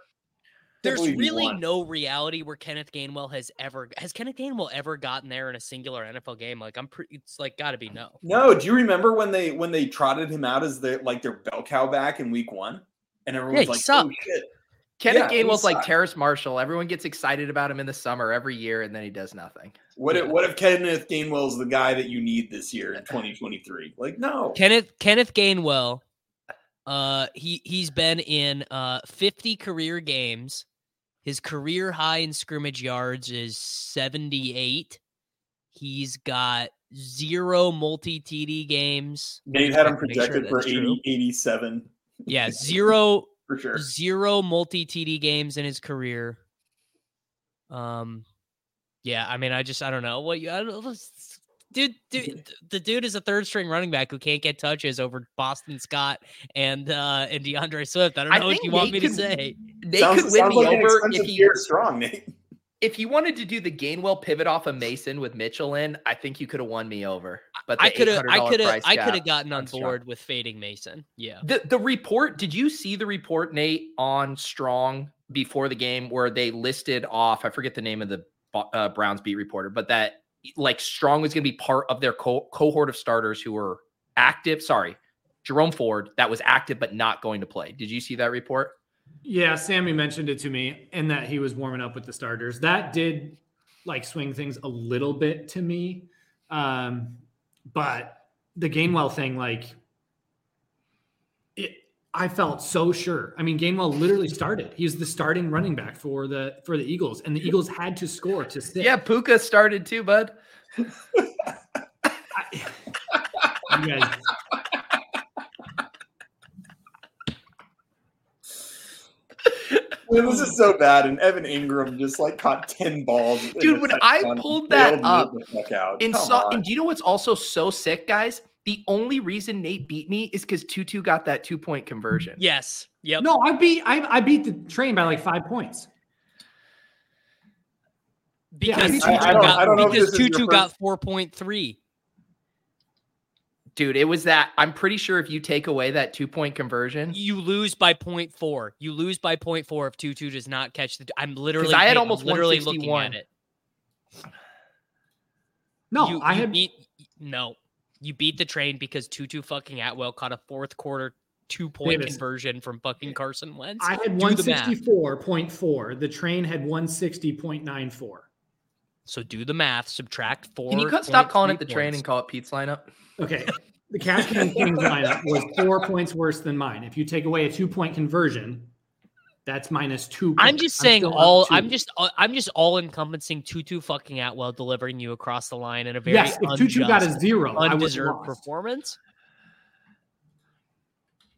There's really no reality where Kenneth Gainwell has ever has Kenneth Gainwell ever gotten there in a singular NFL game. Like I'm pretty, it's like got to be no. No, do you remember when they when they trotted him out as their like their bell cow back in week one, and everyone's Yeah, like, oh, sucked. "Oh shit!" Kenneth Yeah, he Gainwell's like sucked. Terrace Marshall. Everyone gets excited about him in the summer every year, and then he does nothing. What if Yeah. what if Kenneth Gainwell's the guy that you need this year in 2023? Like, no. Kenneth Kenneth Gainwell, uh, he he's been in uh 50 career games. His career high in scrimmage yards is 78. He's got zero multi TD games. Let Nate had him check, sure projected for that's 80, 87 Yeah, [LAUGHS] zero for sure. zero multi TD games in his career. Um, yeah, I mean, I just I don't know what you, I don't, let's- dude, dude, the dude is a third string running back who can't get touches over Boston Scott and uh and DeAndre Swift. I don't I know what you want Nate me to say. They sounds could win me like over if he year strong, Nate. If you wanted to do the Gainwell pivot off of Mason with Mitchell in. I think you could have won me over. But I could have I could have I could have gotten on I'm strong. board with fading Mason. Yeah. The the report, did you see the report, Nate, on Strong before the game where they listed off, I forget the name of the uh, Browns beat reporter, but that like Strong was going to be part of their co- cohort of starters who were active. Sorry, Jerome Ford, that was active but not going to play. Did you see that report? Yeah, Sammy mentioned it to me and that he was warming up with the starters. That did like swing things a little bit to me. Um, but the Gainwell thing, like it I felt so sure. I mean, Gainwell literally started. He was the starting running back for the for the Eagles, and the Eagles had to score to stay. Yeah, Puka started too, bud. [LAUGHS] You guys, Man, this is so bad. And Evan Engram just like caught 10 balls. Dude, when I pulled that up the fuck out. And Come so, on. and do you know what's also so sick, guys? The only reason Nate beat me is because Tutu got that two point conversion. Yes. Yep. no, I beat I, I beat the train by like five points. Because think- Tutu I- I got I don't know if because this is your Tutu got 4.3. Dude, it was that. I'm pretty sure if you take away that two point conversion, You lose by four. You lose by four if Tutu does not catch the. I'm literally. I had hey, almost literally looking at it. No, you, I you had beat no. You beat the train because Tutu fucking Atwell caught a fourth quarter two point Davis. conversion from fucking Carson Wentz. I had Do the 164.4. The train had 160.94. So do the math. Subtract four. can you cut, stop calling it the train and call it Pete's lineup? Okay. the Cash Game [LAUGHS] Kings lineup was four points worse than mine. If you take away a two point conversion, that's minus two. Points. I'm just saying still up all. two. I'm just. Uh, I'm just all encompassing Tutu fucking Atwell delivering you across the line in a very yes. If Tutu got a zero, undeserved performance.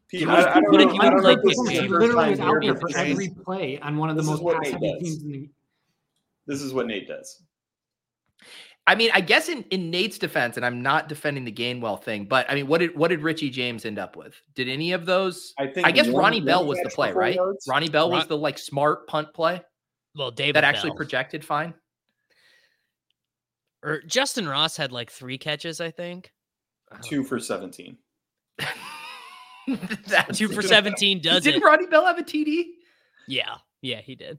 Pete, But I, I don't But if you I don't know this game- He literally was out there for every play on one of the this most what pass Nate heavy teams in the This is what Nate does. I mean, I guess in, in Nate's defense, and I'm not defending the Gainwell thing, but I mean, what did what did Richie James end up with? Did any of those? I think I guess Ronnie Bell was the play, right? yards. Ronnie Bell was the like smart punt play Well, David that actually Bell. projected fine. or Justyn Ross had like three catches, I think. Two for 17. [LAUGHS] That's Two for [LAUGHS] 17 does Did it. Ronnie Bell have a TD? Yeah, yeah, he did.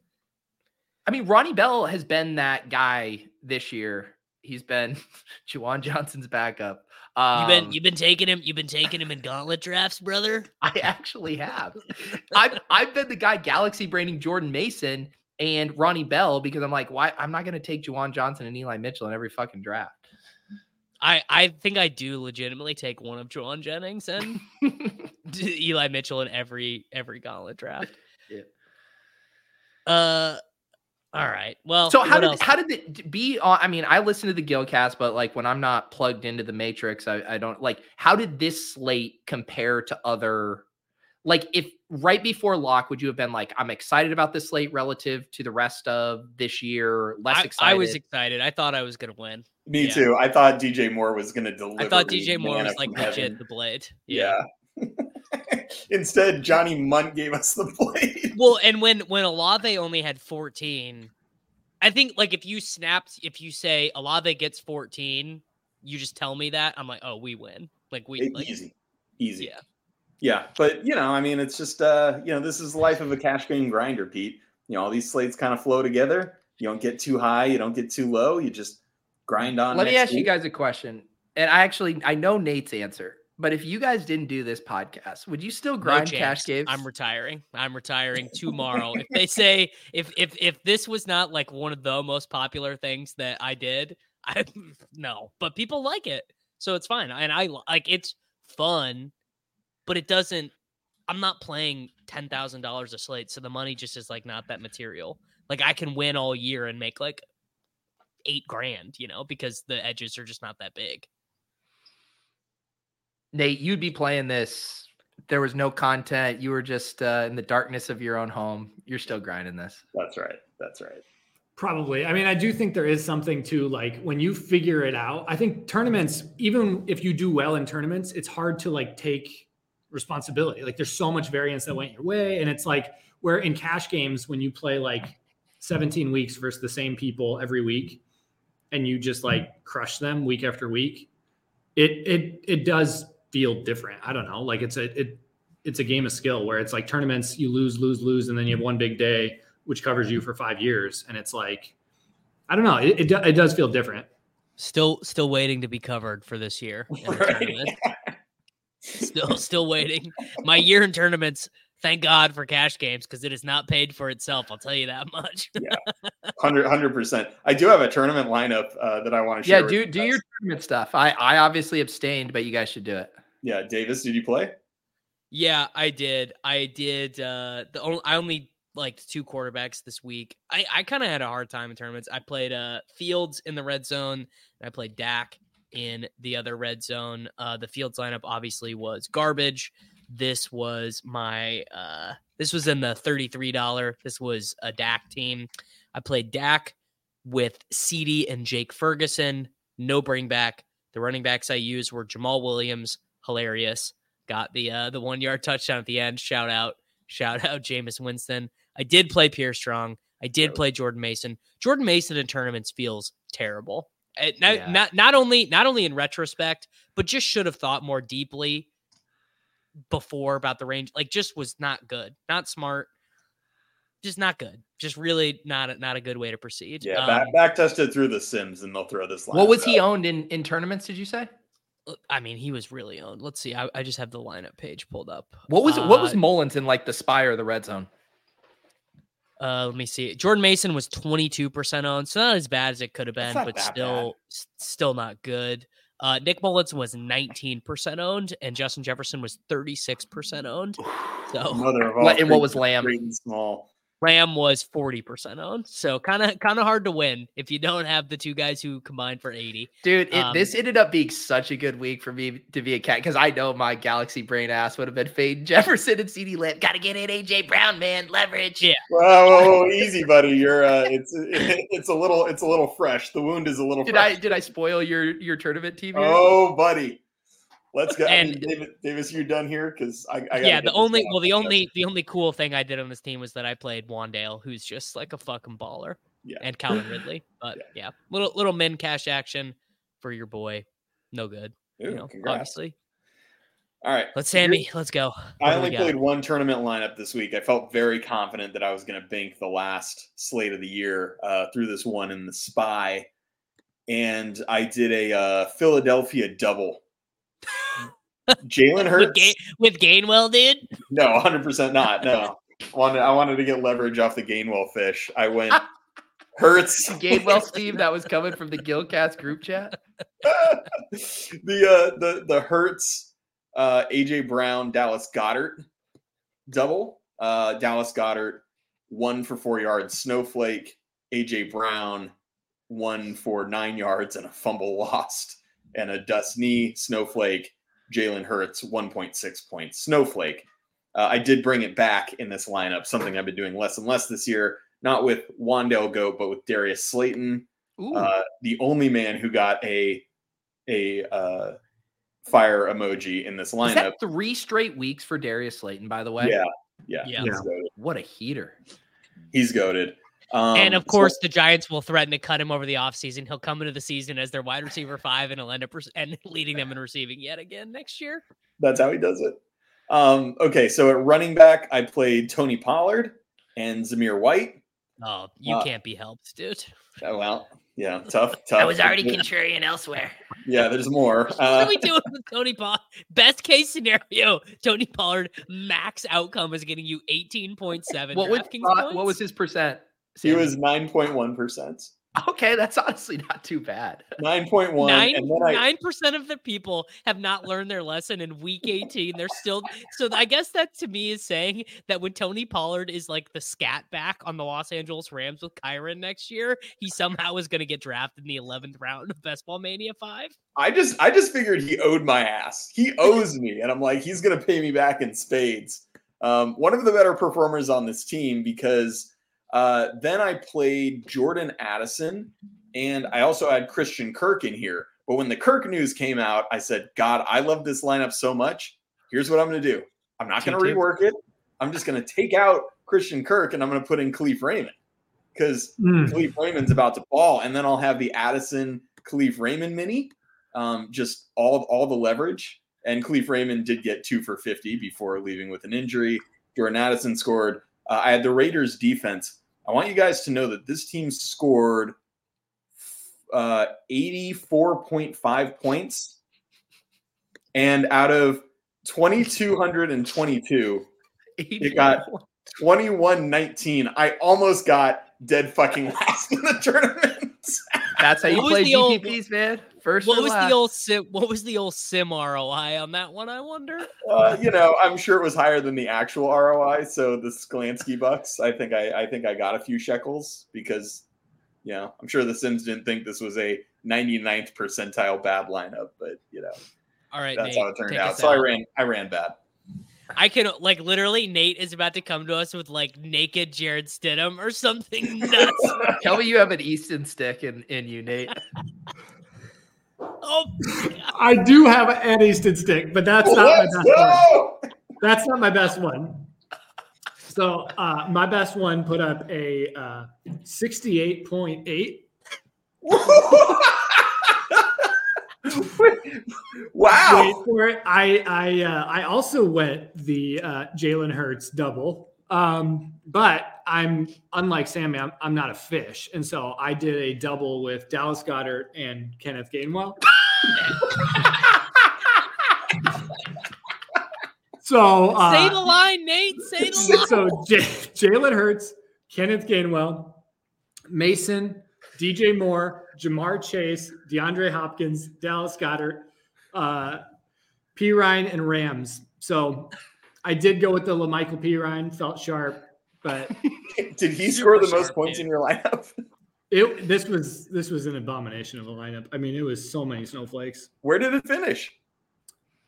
I mean, Ronnie Bell has been that guy this year. He's been [LAUGHS] Juwan Johnson's backup. Um, You've been you've been taking him. You've been taking him in gauntlet drafts, brother. [LAUGHS] I actually have. [LAUGHS] I've I've been the guy galaxy braining Jordan Mason and Ronnie Bell because I'm like, why? I'm not going to take Juwan Johnson and Eli Mitchell in every fucking draft. I I think I do legitimately take one of Jauan Jennings and Eli Mitchell in every every gauntlet draft. Yeah. Uh, all right. Well, so how did else? how did it be? On, I mean, I listen to the Gillcast, but like when I'm not plugged into the Matrix, I, I don't like. How did this slate compare to other? Like, if right before lock, would you have been like, I'm excited about this slate relative to the rest of this year? Less I, excited. I was excited. I thought I was gonna win. Me Yeah. too. I thought DJ Moore was going to deliver. I thought DJ Moore was like legit the blade. Yeah. [LAUGHS] [LAUGHS] Instead, Johnny Mundt gave us the blade. [LAUGHS] Well, and when when Olave only had 14, I think like if you snapped, if you say Olave gets 14, you just tell me that. I'm like, oh, we win. Like we like, easy, easy. Yeah. Yeah, but you know, I mean, it's just uh, you know, this is the life of a cash game grinder, Pete. You know, all these slates kind of flow together. You don't get too high, you don't get too low. You just grind on. Let me next ask you guys a question, and I actually I know Nate's answer, but if you guys didn't do this podcast, would you still grind chance. cash games? I'm retiring. I'm retiring tomorrow. if they [LAUGHS] say if if if this was not like one of the most popular things that I did, I no, but people like it, so it's fine. And I like it's fun, but it doesn't. I'm not playing ten thousand dollars a slate, so the money just is like not that material. Like I can win all year and make like eight grand, you know, because the edges are just not that big. Nate, you'd be playing this. There was no content. You were just uh, in the darkness of your own home. You're still grinding this. That's right. That's right. Probably. I mean, I do think there is something to like when you figure it out. I think tournaments, even if you do well in tournaments, it's hard to like take responsibility. Like there's so much variance that went your way. And it's like where in cash games, when you play like 17 weeks versus the same people every week and you just like crush them week after week, it it it does feel different. I don't know. Like it's a it it's a game of skill where it's like tournaments, you lose, lose, lose, and then you have one big day which covers you for five years. And it's like, I don't know. It, it, it does feel different. Still, still waiting to be covered for this year. [LAUGHS] Right. Still, still waiting. My year in tournaments. Thank God for cash games because it is not paid for itself. I'll tell you that much. yeah, [LAUGHS] 100 percent. I do have a tournament lineup uh, that I want to Yeah, share. with do you do guys. your tournament stuff. I I obviously abstained, but you guys should do it. Yeah, Davis, did you play? Yeah, I did. I did. Uh, the only I only liked two quarterbacks this week. I I kind of had a hard time in tournaments. I played uh Fields in the red zone, and I played Dak in the other red zone. Uh, the Fields lineup obviously was garbage. This was my uh this was in the thirty three dollar. This was a Dak team. I played Dak with CD and Jake Ferguson. No bring back. The running backs I used were Jamaal Williams, hilarious. Got the uh the one yard touchdown at the end. Shout out, shout out Jameis Winston. I did play Pierre Strong. I did play Jordan Mason. Jordan Mason in tournaments feels terrible. Uh, not, Yeah. not not only not only in retrospect, but just should have thought more deeply before about the range. Like just was not good, not smart, just not good. Just really not a, not a good way to proceed. Yeah, Um, back, back tested through the Sims, and they'll throw this. Line. What was lineup he owned in in tournaments? Did you say? Uh, I mean, he was really owned. Let's see. I, I just have the lineup page pulled up. What was what was Uh, Mullens in like the spy or the red zone? Uh, let me see. Jordan Mason was 22% owned, so not as bad as it could have been, but still, s- still not good. Uh, Nick Mullens was 19% owned, and Justin Jefferson was 36% owned. [SIGHS] So Mother of all and what was Lamb? small. Ram was 40% owned. So kind of kind of hard to win if you don't have the two guys who combined for 80. Dude, it, Um, this ended up being such a good week for me to be a cat because I know my Galaxy brain ass would have been fading Jefferson and CD Lamb. Got to get in AJ Brown, man. Leverage. Yeah. Whoa, whoa, whoa, easy, buddy. You're uh, it's [LAUGHS] it's a little it's a little fresh. The wound is a little Did I fresh. did I spoil your your tournament team? Here? Oh, buddy. Let's go. And- David, Davis, you're done here? Because I, I yeah, the only well, the only the only cool thing I did on this team was that I played Wan'Dale, who's just like a fucking baller, Yeah. and Calvin Ridley. [LAUGHS] But yeah, little little min cash action for your boy, no good. Ooh, you know, congrats. obviously. All right. Let's Sammy, let's go. What I only played one tournament lineup this week. I felt very confident that I was going to bank the last slate of the year uh, through this one in the spy, and I did a uh, Philadelphia double. [LAUGHS] Jalen with, Hurts. Ga- with Gainwell, dude. No, 100% not. No. wanted I wanted to get leverage off the Gainwell fish. I went [LAUGHS] Hurts. Gainwell [LAUGHS] Steve that was coming from the Gillcast group chat. the uh the the Hurts uh AJ Brown Dallas Goedert double. Uh Dallas Goedert one for 4 yards snowflake. AJ Brown one for 9 yards and a fumble lost and a dust knee snowflake. Jalen Hurts 1.6 points snowflake. Uh, I did bring it back in this lineup, something I've been doing less and less this year. Not with Wan'Dale Goat, but with Darius Slayton, uh, the only man who got a a uh, fire emoji in this Is lineup. three straight weeks for Darius Slayton, by the way? Yeah, yeah, Yeah. What a heater. He's goaded. Um, and of so- course, the Giants will threaten to cut him over the offseason. He'll come into the season as their wide receiver five, and he'll end up rec- and [LAUGHS] leading them in receiving yet again next year. that's how he does it. Um, okay, so at running back, I played Tony Pollard and Zamir White. Oh, you Uh, can't be helped, dude. Oh, well, yeah, tough, [LAUGHS] tough. I was already contrarian elsewhere. Yeah, there's more. [LAUGHS] what Uh, are we doing with Tony Pollard? Best case scenario, Tony Pollard max outcome is getting you 18.7 What, would, uh, points. what was his percent? He was nine point one percent. okay. That's honestly not too bad. Nine point one, Nine and then I nine percent of the people have not learned their lesson in week 18. They're still so I guess that to me is saying that when Tony Pollard is like the scat back on the Los Angeles Rams with Kyren next year, he somehow is gonna get drafted in the 11th round of Best Ball Mania 5. I just I just figured he owed my ass. He [LAUGHS] owes me, and I'm like, he's gonna pay me back in spades. Um, one of the better performers on this team because uh, then I played Jordan Addison, and I also had Christian Kirk in here. But when the Kirk news came out, I said, God, I love this lineup so much. Here's what I'm gonna do. I'm not gonna rework it. I'm just gonna take out Christian Kirk and I'm gonna put in Kalif Raymond because Mm. Kalif Raymond's about to ball, and then I'll have the Addison Kalif Raymond mini, um, just all all the leverage. And Kalif Raymond did get two for fifty before leaving with an injury. Jordan Addison scored. Uh, I had the Raiders defense. I want you guys to know that this team scored uh, eighty-four point five points, and out of twenty-two hundred and twenty-two, it got 21-19. I almost got dead fucking last [LAUGHS] in the tournament. That's how you What play the old- GPPs, man. First What was last. the old sim what was the old sim ROI on that one, I wonder? Uh, you know, I'm sure it was higher than the actual ROI. So the Sklansky bucks, I think I, I think I got a few shekels because, you know, I'm sure the Sims didn't think this was a 99th percentile bad lineup, but you know, All right, that's Nate, how it turned out. us So I ran, I ran bad. I can like literally Nate is about to come to us with like naked Jarrett Stidham or something [LAUGHS] nuts. Tell me you have an Easton Stick in, in you, Nate. [LAUGHS] oh, I do have an Ed Easton stick, but that's not my Let's best one. That's not my best one. So uh, my best one put up a uh, 68.8. [LAUGHS] wow. Wait for it. I I uh, I also went the uh, Jalen Hurts double, um, but I'm unlike Sammy. I'm, I'm not a fish, and so I did a double with Dallas Goedert and Kenneth Gainwell. [LAUGHS] so uh, say the line, Nate. Say the [LAUGHS] line. so J- Jalen Hurts, Kenneth Gainwell, Mason, DJ Moore, Ja'Marr Chase, DeAndre Hopkins, Dallas Goedert, uh, Perine, and Rams. So I did go with the LaMichael P. Ryan, felt sharp, but [LAUGHS] Did he score the most points man. in your lineup? it this was this was an abomination of a lineup. I mean, it was so many snowflakes. Where did it finish?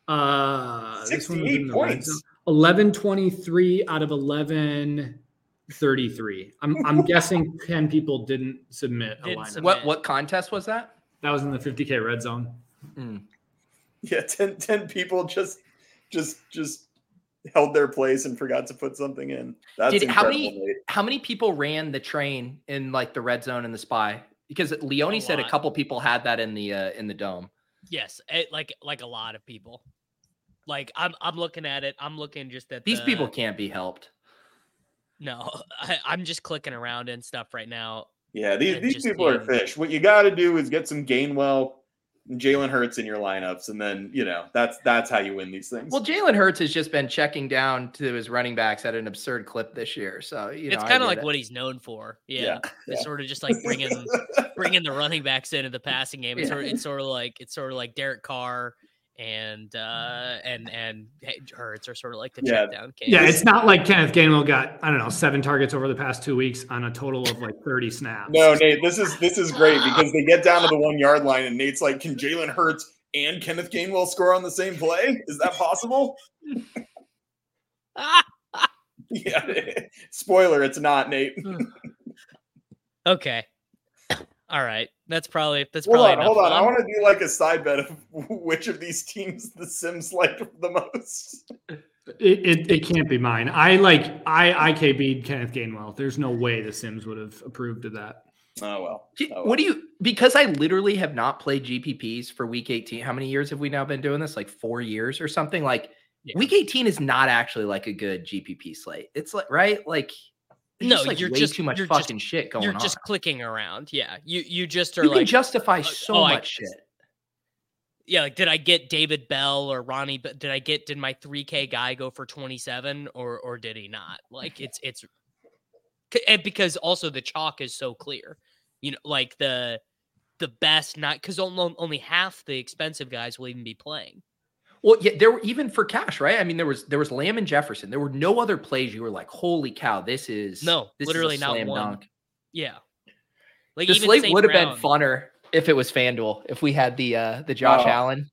Uh, this one was 68 in points. zone. 1123 out of 1133. I'm, I'm [LAUGHS] guessing 10 people didn't submit a Didn't lineup. submit. What what contest was that? That was in the 50K red zone. Yeah, 10, 10 people just just just held their place and forgot to put something in. That's Did- how many- Nate. How many people ran the train in like the red zone and the spy? Because Leone A said a couple people had that in the uh, in the dome. Yes, it, like like a lot of people. Like I'm I'm looking at it. I'm looking just at These the- people can't be helped. No, [LAUGHS] I, I'm just clicking around and stuff right now. Yeah, these, these just people are fish. What you got to do is get some Gainwell, and Jalen Hurts in your lineups, and then you know that's that's how you win these things. Well, Jalen Hurts has just been checking down to his running backs at an absurd clip this year. So you it's know, I kind of like it. what he's known for. Yeah, Yeah, it's yeah. sort of just like bringing [LAUGHS] bringing the running backs into the passing game. It's, Yeah. sort of, it's sort of like it's sort of like Derek Carr and uh and and Hurts are sort of like the Yeah. check down. Case. Yeah, it's not like Kenneth Gainwell got, I don't know, seven targets over the past two weeks on a total of like 30 snaps. no, Nate, this is this is great because they get down to the one yard line, and Nate's like, "Can Jalen Hurts and Kenneth Gainwell score on the same play? Is that possible?" [LAUGHS] [LAUGHS] yeah. [LAUGHS] Spoiler: It's not Nate. okay. All right, that's probably that's Hold probably on, hold enough on. I want to do like a side bet of [LAUGHS] which of these teams the Sims like [LAUGHS] the most. It, it, it can't be mine. I like, I IKB'd Kenneth Gainwell. There's no way the Sims would have approved of that. Oh well. Do- Oh, What do you? Because I literally have not played GPPs for Week 18. How many years have we now been doing this? Like four years or something. Like Yeah. Week 18 is not actually like a good GPP slate. It's like right, like No, just, like you're just- too much you're just- fucking shit going You're on. just clicking around. Yeah, you you just are you like can justify so oh, I- much shit. yeah, like did I get David Bell or Ronnie? But did I get did my three K guy go for twenty seven or or did he not? Like [LAUGHS] it's it's and because also the chalk is so clear, you know, like the the best not because only only half the expensive guys will even be playing. Well, yeah, there were even for cash, right? I mean, there was there was Lamb and Jefferson. There were no other plays you were like, holy cow, this is No, this is a literally not slam one. dunk. Yeah, like the even slate would have been funner if it was FanDuel. If we had the uh the Josh Oh. Allen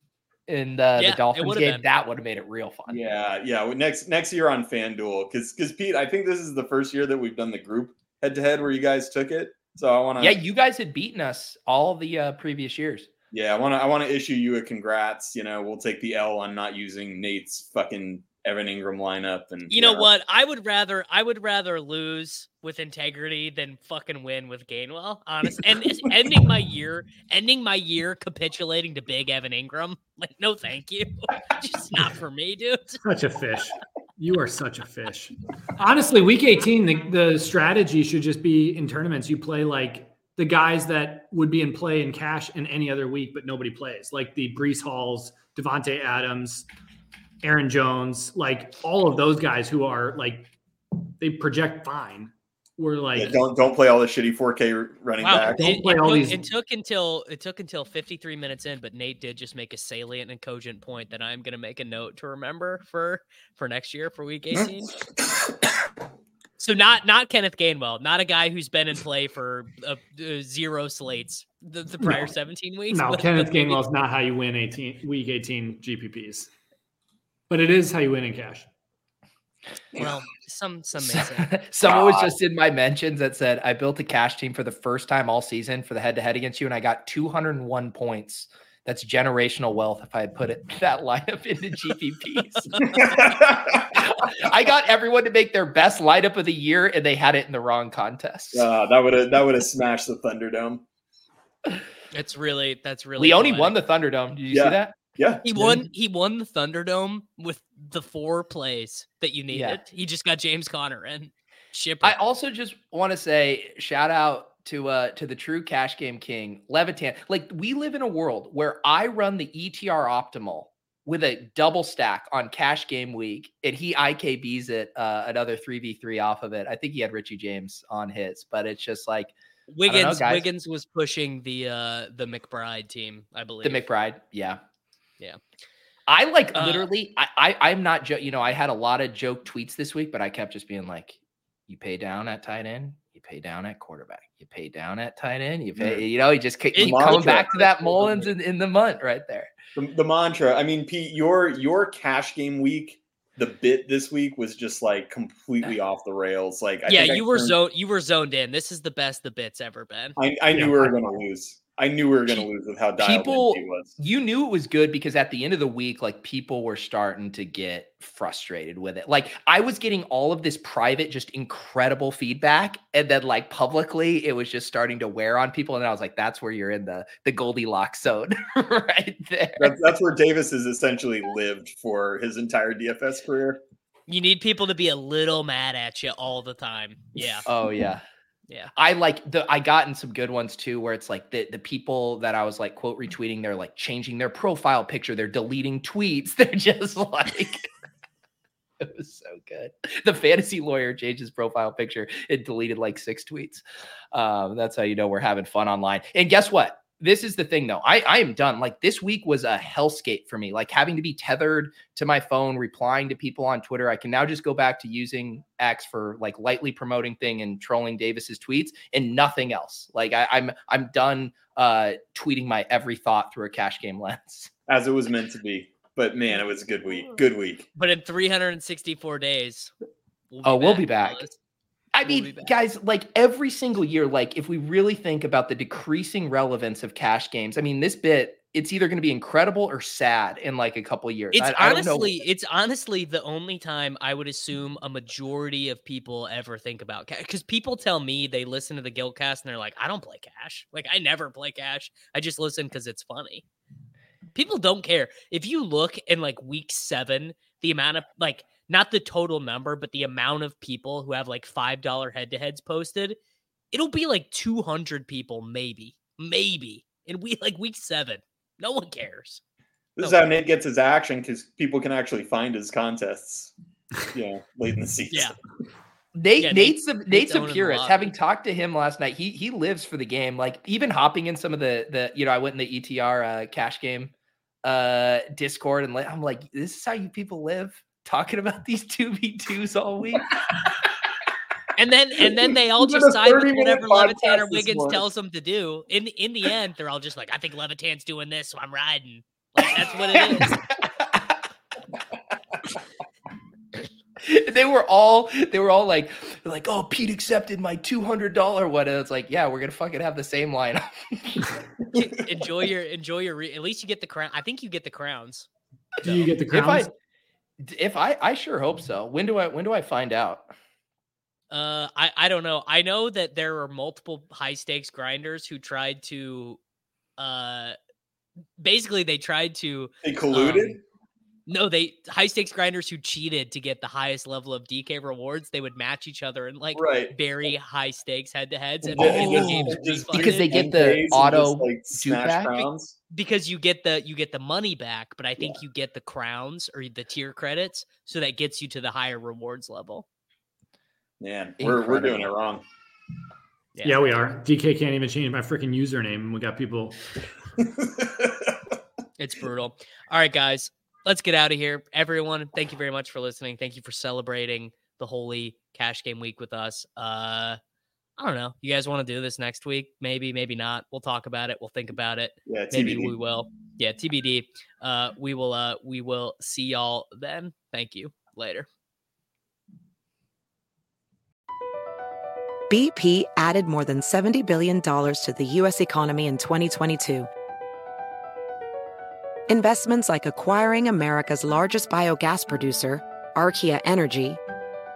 and uh, Yeah, the Dolphins game, been. that would have made it real fun. Yeah, yeah. Next next year on FanDuel, because because Pete, I think this is the first year that we've done the group head to head where you guys took it. So I want to Yeah, you guys had beaten us all the uh, previous years. Yeah, I want to I want to issue you a congrats. You know, we'll take the L on not using Nate's fucking Evan Engram lineup. And You know yeah. what? I would rather I would rather lose with integrity than fucking win with Gainwell. Honest, and it's [LAUGHS] ending my year, ending my year capitulating to Big Evan Engram. [LAUGHS] Like, no, thank you. Just not for me, dude. [LAUGHS] Such a fish. You are such a fish. Honestly, week 18, the, the strategy should just be in tournaments. You play like the guys that would be in play in cash in any other week, but nobody plays, like the Breece Halls, Davante Adams, Aaron Jones, like all of those guys who are like they project fine. We're like Yeah, don't don't play all the shitty 4K running Wow, back. Don't play it all took, these- it took until it took until 53 minutes in, but Nate did just make a salient and cogent point that I'm gonna make a note to remember for for next year for week 18. [LAUGHS] so not not Kenneth Gainwell, not a guy who's been in play for uh, uh, zero slates the, the prior No. 17 weeks. no, but- Kenneth but Gainwell is not how you win 18 week 18 GPPs, but it is how you win in cash. Well, some some may [LAUGHS] say. Someone was just in my mentions that said, I built a cash team for the first time all season for the head to head against you, and I got 201 points. That's generational wealth if I had put it [LAUGHS] that lineup into GPPs. [LAUGHS] I got everyone to make their best lineup of the year, and they had it in the wrong contest. Uh, that would have that would have smashed the Thunderdome. It's really that's really Leone poetic. won the Thunderdome. Did you Yeah. see that? Yeah, He won. He won the Thunderdome with the four plays that you needed. Yeah. He just got James Conner and Shipper. I also just want to say shout out to uh to the true cash game king Levitan. Like we live in a world where I run the ETR optimal with a double stack on cash game week, and he IKBs it uh, another three v three off of it. I think he had Richie James on his, but it's just like Wiggins guys. Wiggins was pushing the uh the McBride team, I believe. The McBride, yeah, Yeah. I like Uh, literally. I, I I'm not jo- You know, I had a lot of joke tweets this week, but I kept just being like, "You pay down at tight end, pay down at quarterback, you pay down at tight end, you pay." You know, you just keep It- coming back to that Mullins in, in the month right there. the, the mantra. I mean, Pete, your your cash game week, the bit this week was just like completely off the rails. Like, I yeah, think I you were turned- zoned you were zoned in. This is the best the bit's ever been. I, I knew Yeah, we were going to lose. I knew we were going to lose with how dialed people- in he was. you knew it was good because at the end of the week, like people were starting to get frustrated with it. Like I was getting all of this private, just incredible feedback, and then like publicly, it was just starting to wear on people. And I was like, "That's where you're in the the Goldilocks zone, [LAUGHS] right there." That's, that's where Davis has essentially lived for his entire DFS career. You need people to be a little mad at you all the time. Yeah. Oh yeah. Yeah. I like the I gotten some good ones too, where it's like the the people that I was like quote retweeting, they're like changing their profile picture, they're deleting tweets, [LAUGHS] they're just like [LAUGHS] it was so good. The fantasy lawyer changed his profile picture and deleted like six tweets. Um, that's how you know we're having fun online. And guess what? This is the thing though. I, I am done. Like this week was a hellscape for me. Like having to be tethered to my phone, replying to people on Twitter. I can now just go back to using X for like lightly promoting thing and trolling Davis's tweets and nothing else. Like I, I'm I'm done uh tweeting my every thought through a cash game [LAUGHS] lens. as it was meant to be. But man, it was a good week. Good week. But in 364 days. We'll Oh, we'll be back. fellas. I We'll mean, guys, like every single year, like if we really think about the decreasing relevance of cash games, I mean, this bit, it's either going to be incredible or sad in like a couple of years. It's I, I honestly, it's honestly the only time I would assume a majority of people ever think about cash. Because people tell me they listen to the Gillcast and they're like, I don't play cash. Like I never play cash. I just listen because it's funny. People don't care. If you look in like week seven, the amount of like not the total number, but the amount of people who have like five dollar head to heads posted, it'll be like two hundred people, maybe, maybe in we like week seven. No one cares. This is No. how Nate gets his action because people can actually find his contests. You know, late in the [LAUGHS] season. Yeah. Nate, Yeah, Nate- Nate's a, Nate's Nate's a purist. Having talked to him last night, he he lives for the game. Like even hopping in some of the the you know, I went in the ETR uh, cash game uh Discord and like, I'm like, this is how you people live, talking about [LAUGHS] these two v twos all week. And then and then they all just side with whatever Levitan or Wiggins tells them to do. In in the end, they're all just like, I think Levitan's doing this, so I'm riding. Like that's what it is. [LAUGHS] they were all they were all like like oh Pete accepted my two hundred dollar one and it's like yeah we're gonna fucking have the same line. enjoy your enjoy your re- at least you get the crown. I think you get the crowns. Do you get the if I crowns? If I I sure hope so. When do I when do I find out? Uh I I don't know. I know that there are multiple high stakes grinders who tried to uh basically they tried to They colluded. Um, no, they high stakes grinders who cheated to get the highest level of DK rewards. They would match each other in like right. very high stakes head to heads, and Yeah, then the Oh, games just because they get the NKs and auto like smash back? crowns. because you get the you get the money back, but I think you get the crowns or the tier credits, so that gets you to the higher rewards level. Man, we're we're doing it wrong. Yeah. we are. DK can't even change my freaking username. and We got people. [LAUGHS] It's brutal. All right, guys, let's get out of here. Everyone, thank you very much for listening. Thank you for celebrating the holy cash game week with us. Uh I don't know. You guys want to do this next week? Maybe, maybe not. We'll talk about it. We'll think about it. yeah, Maybe TBD. we will. Yeah, TBD. Uh we will uh we will see y'all then. Thank you. Later. BP added more than $70 billion to the U.S. economy in 2022. Investments like acquiring America's largest biogas producer, Archaea Energy,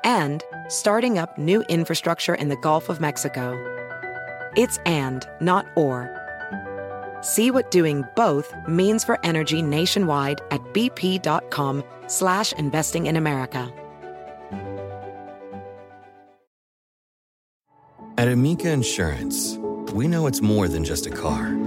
and starting up new infrastructure in the Gulf of Mexico. It's and, not or. See what doing both means for energy nationwide at bp.com slash investing in America. At Amica Insurance, we know it's more than just a car.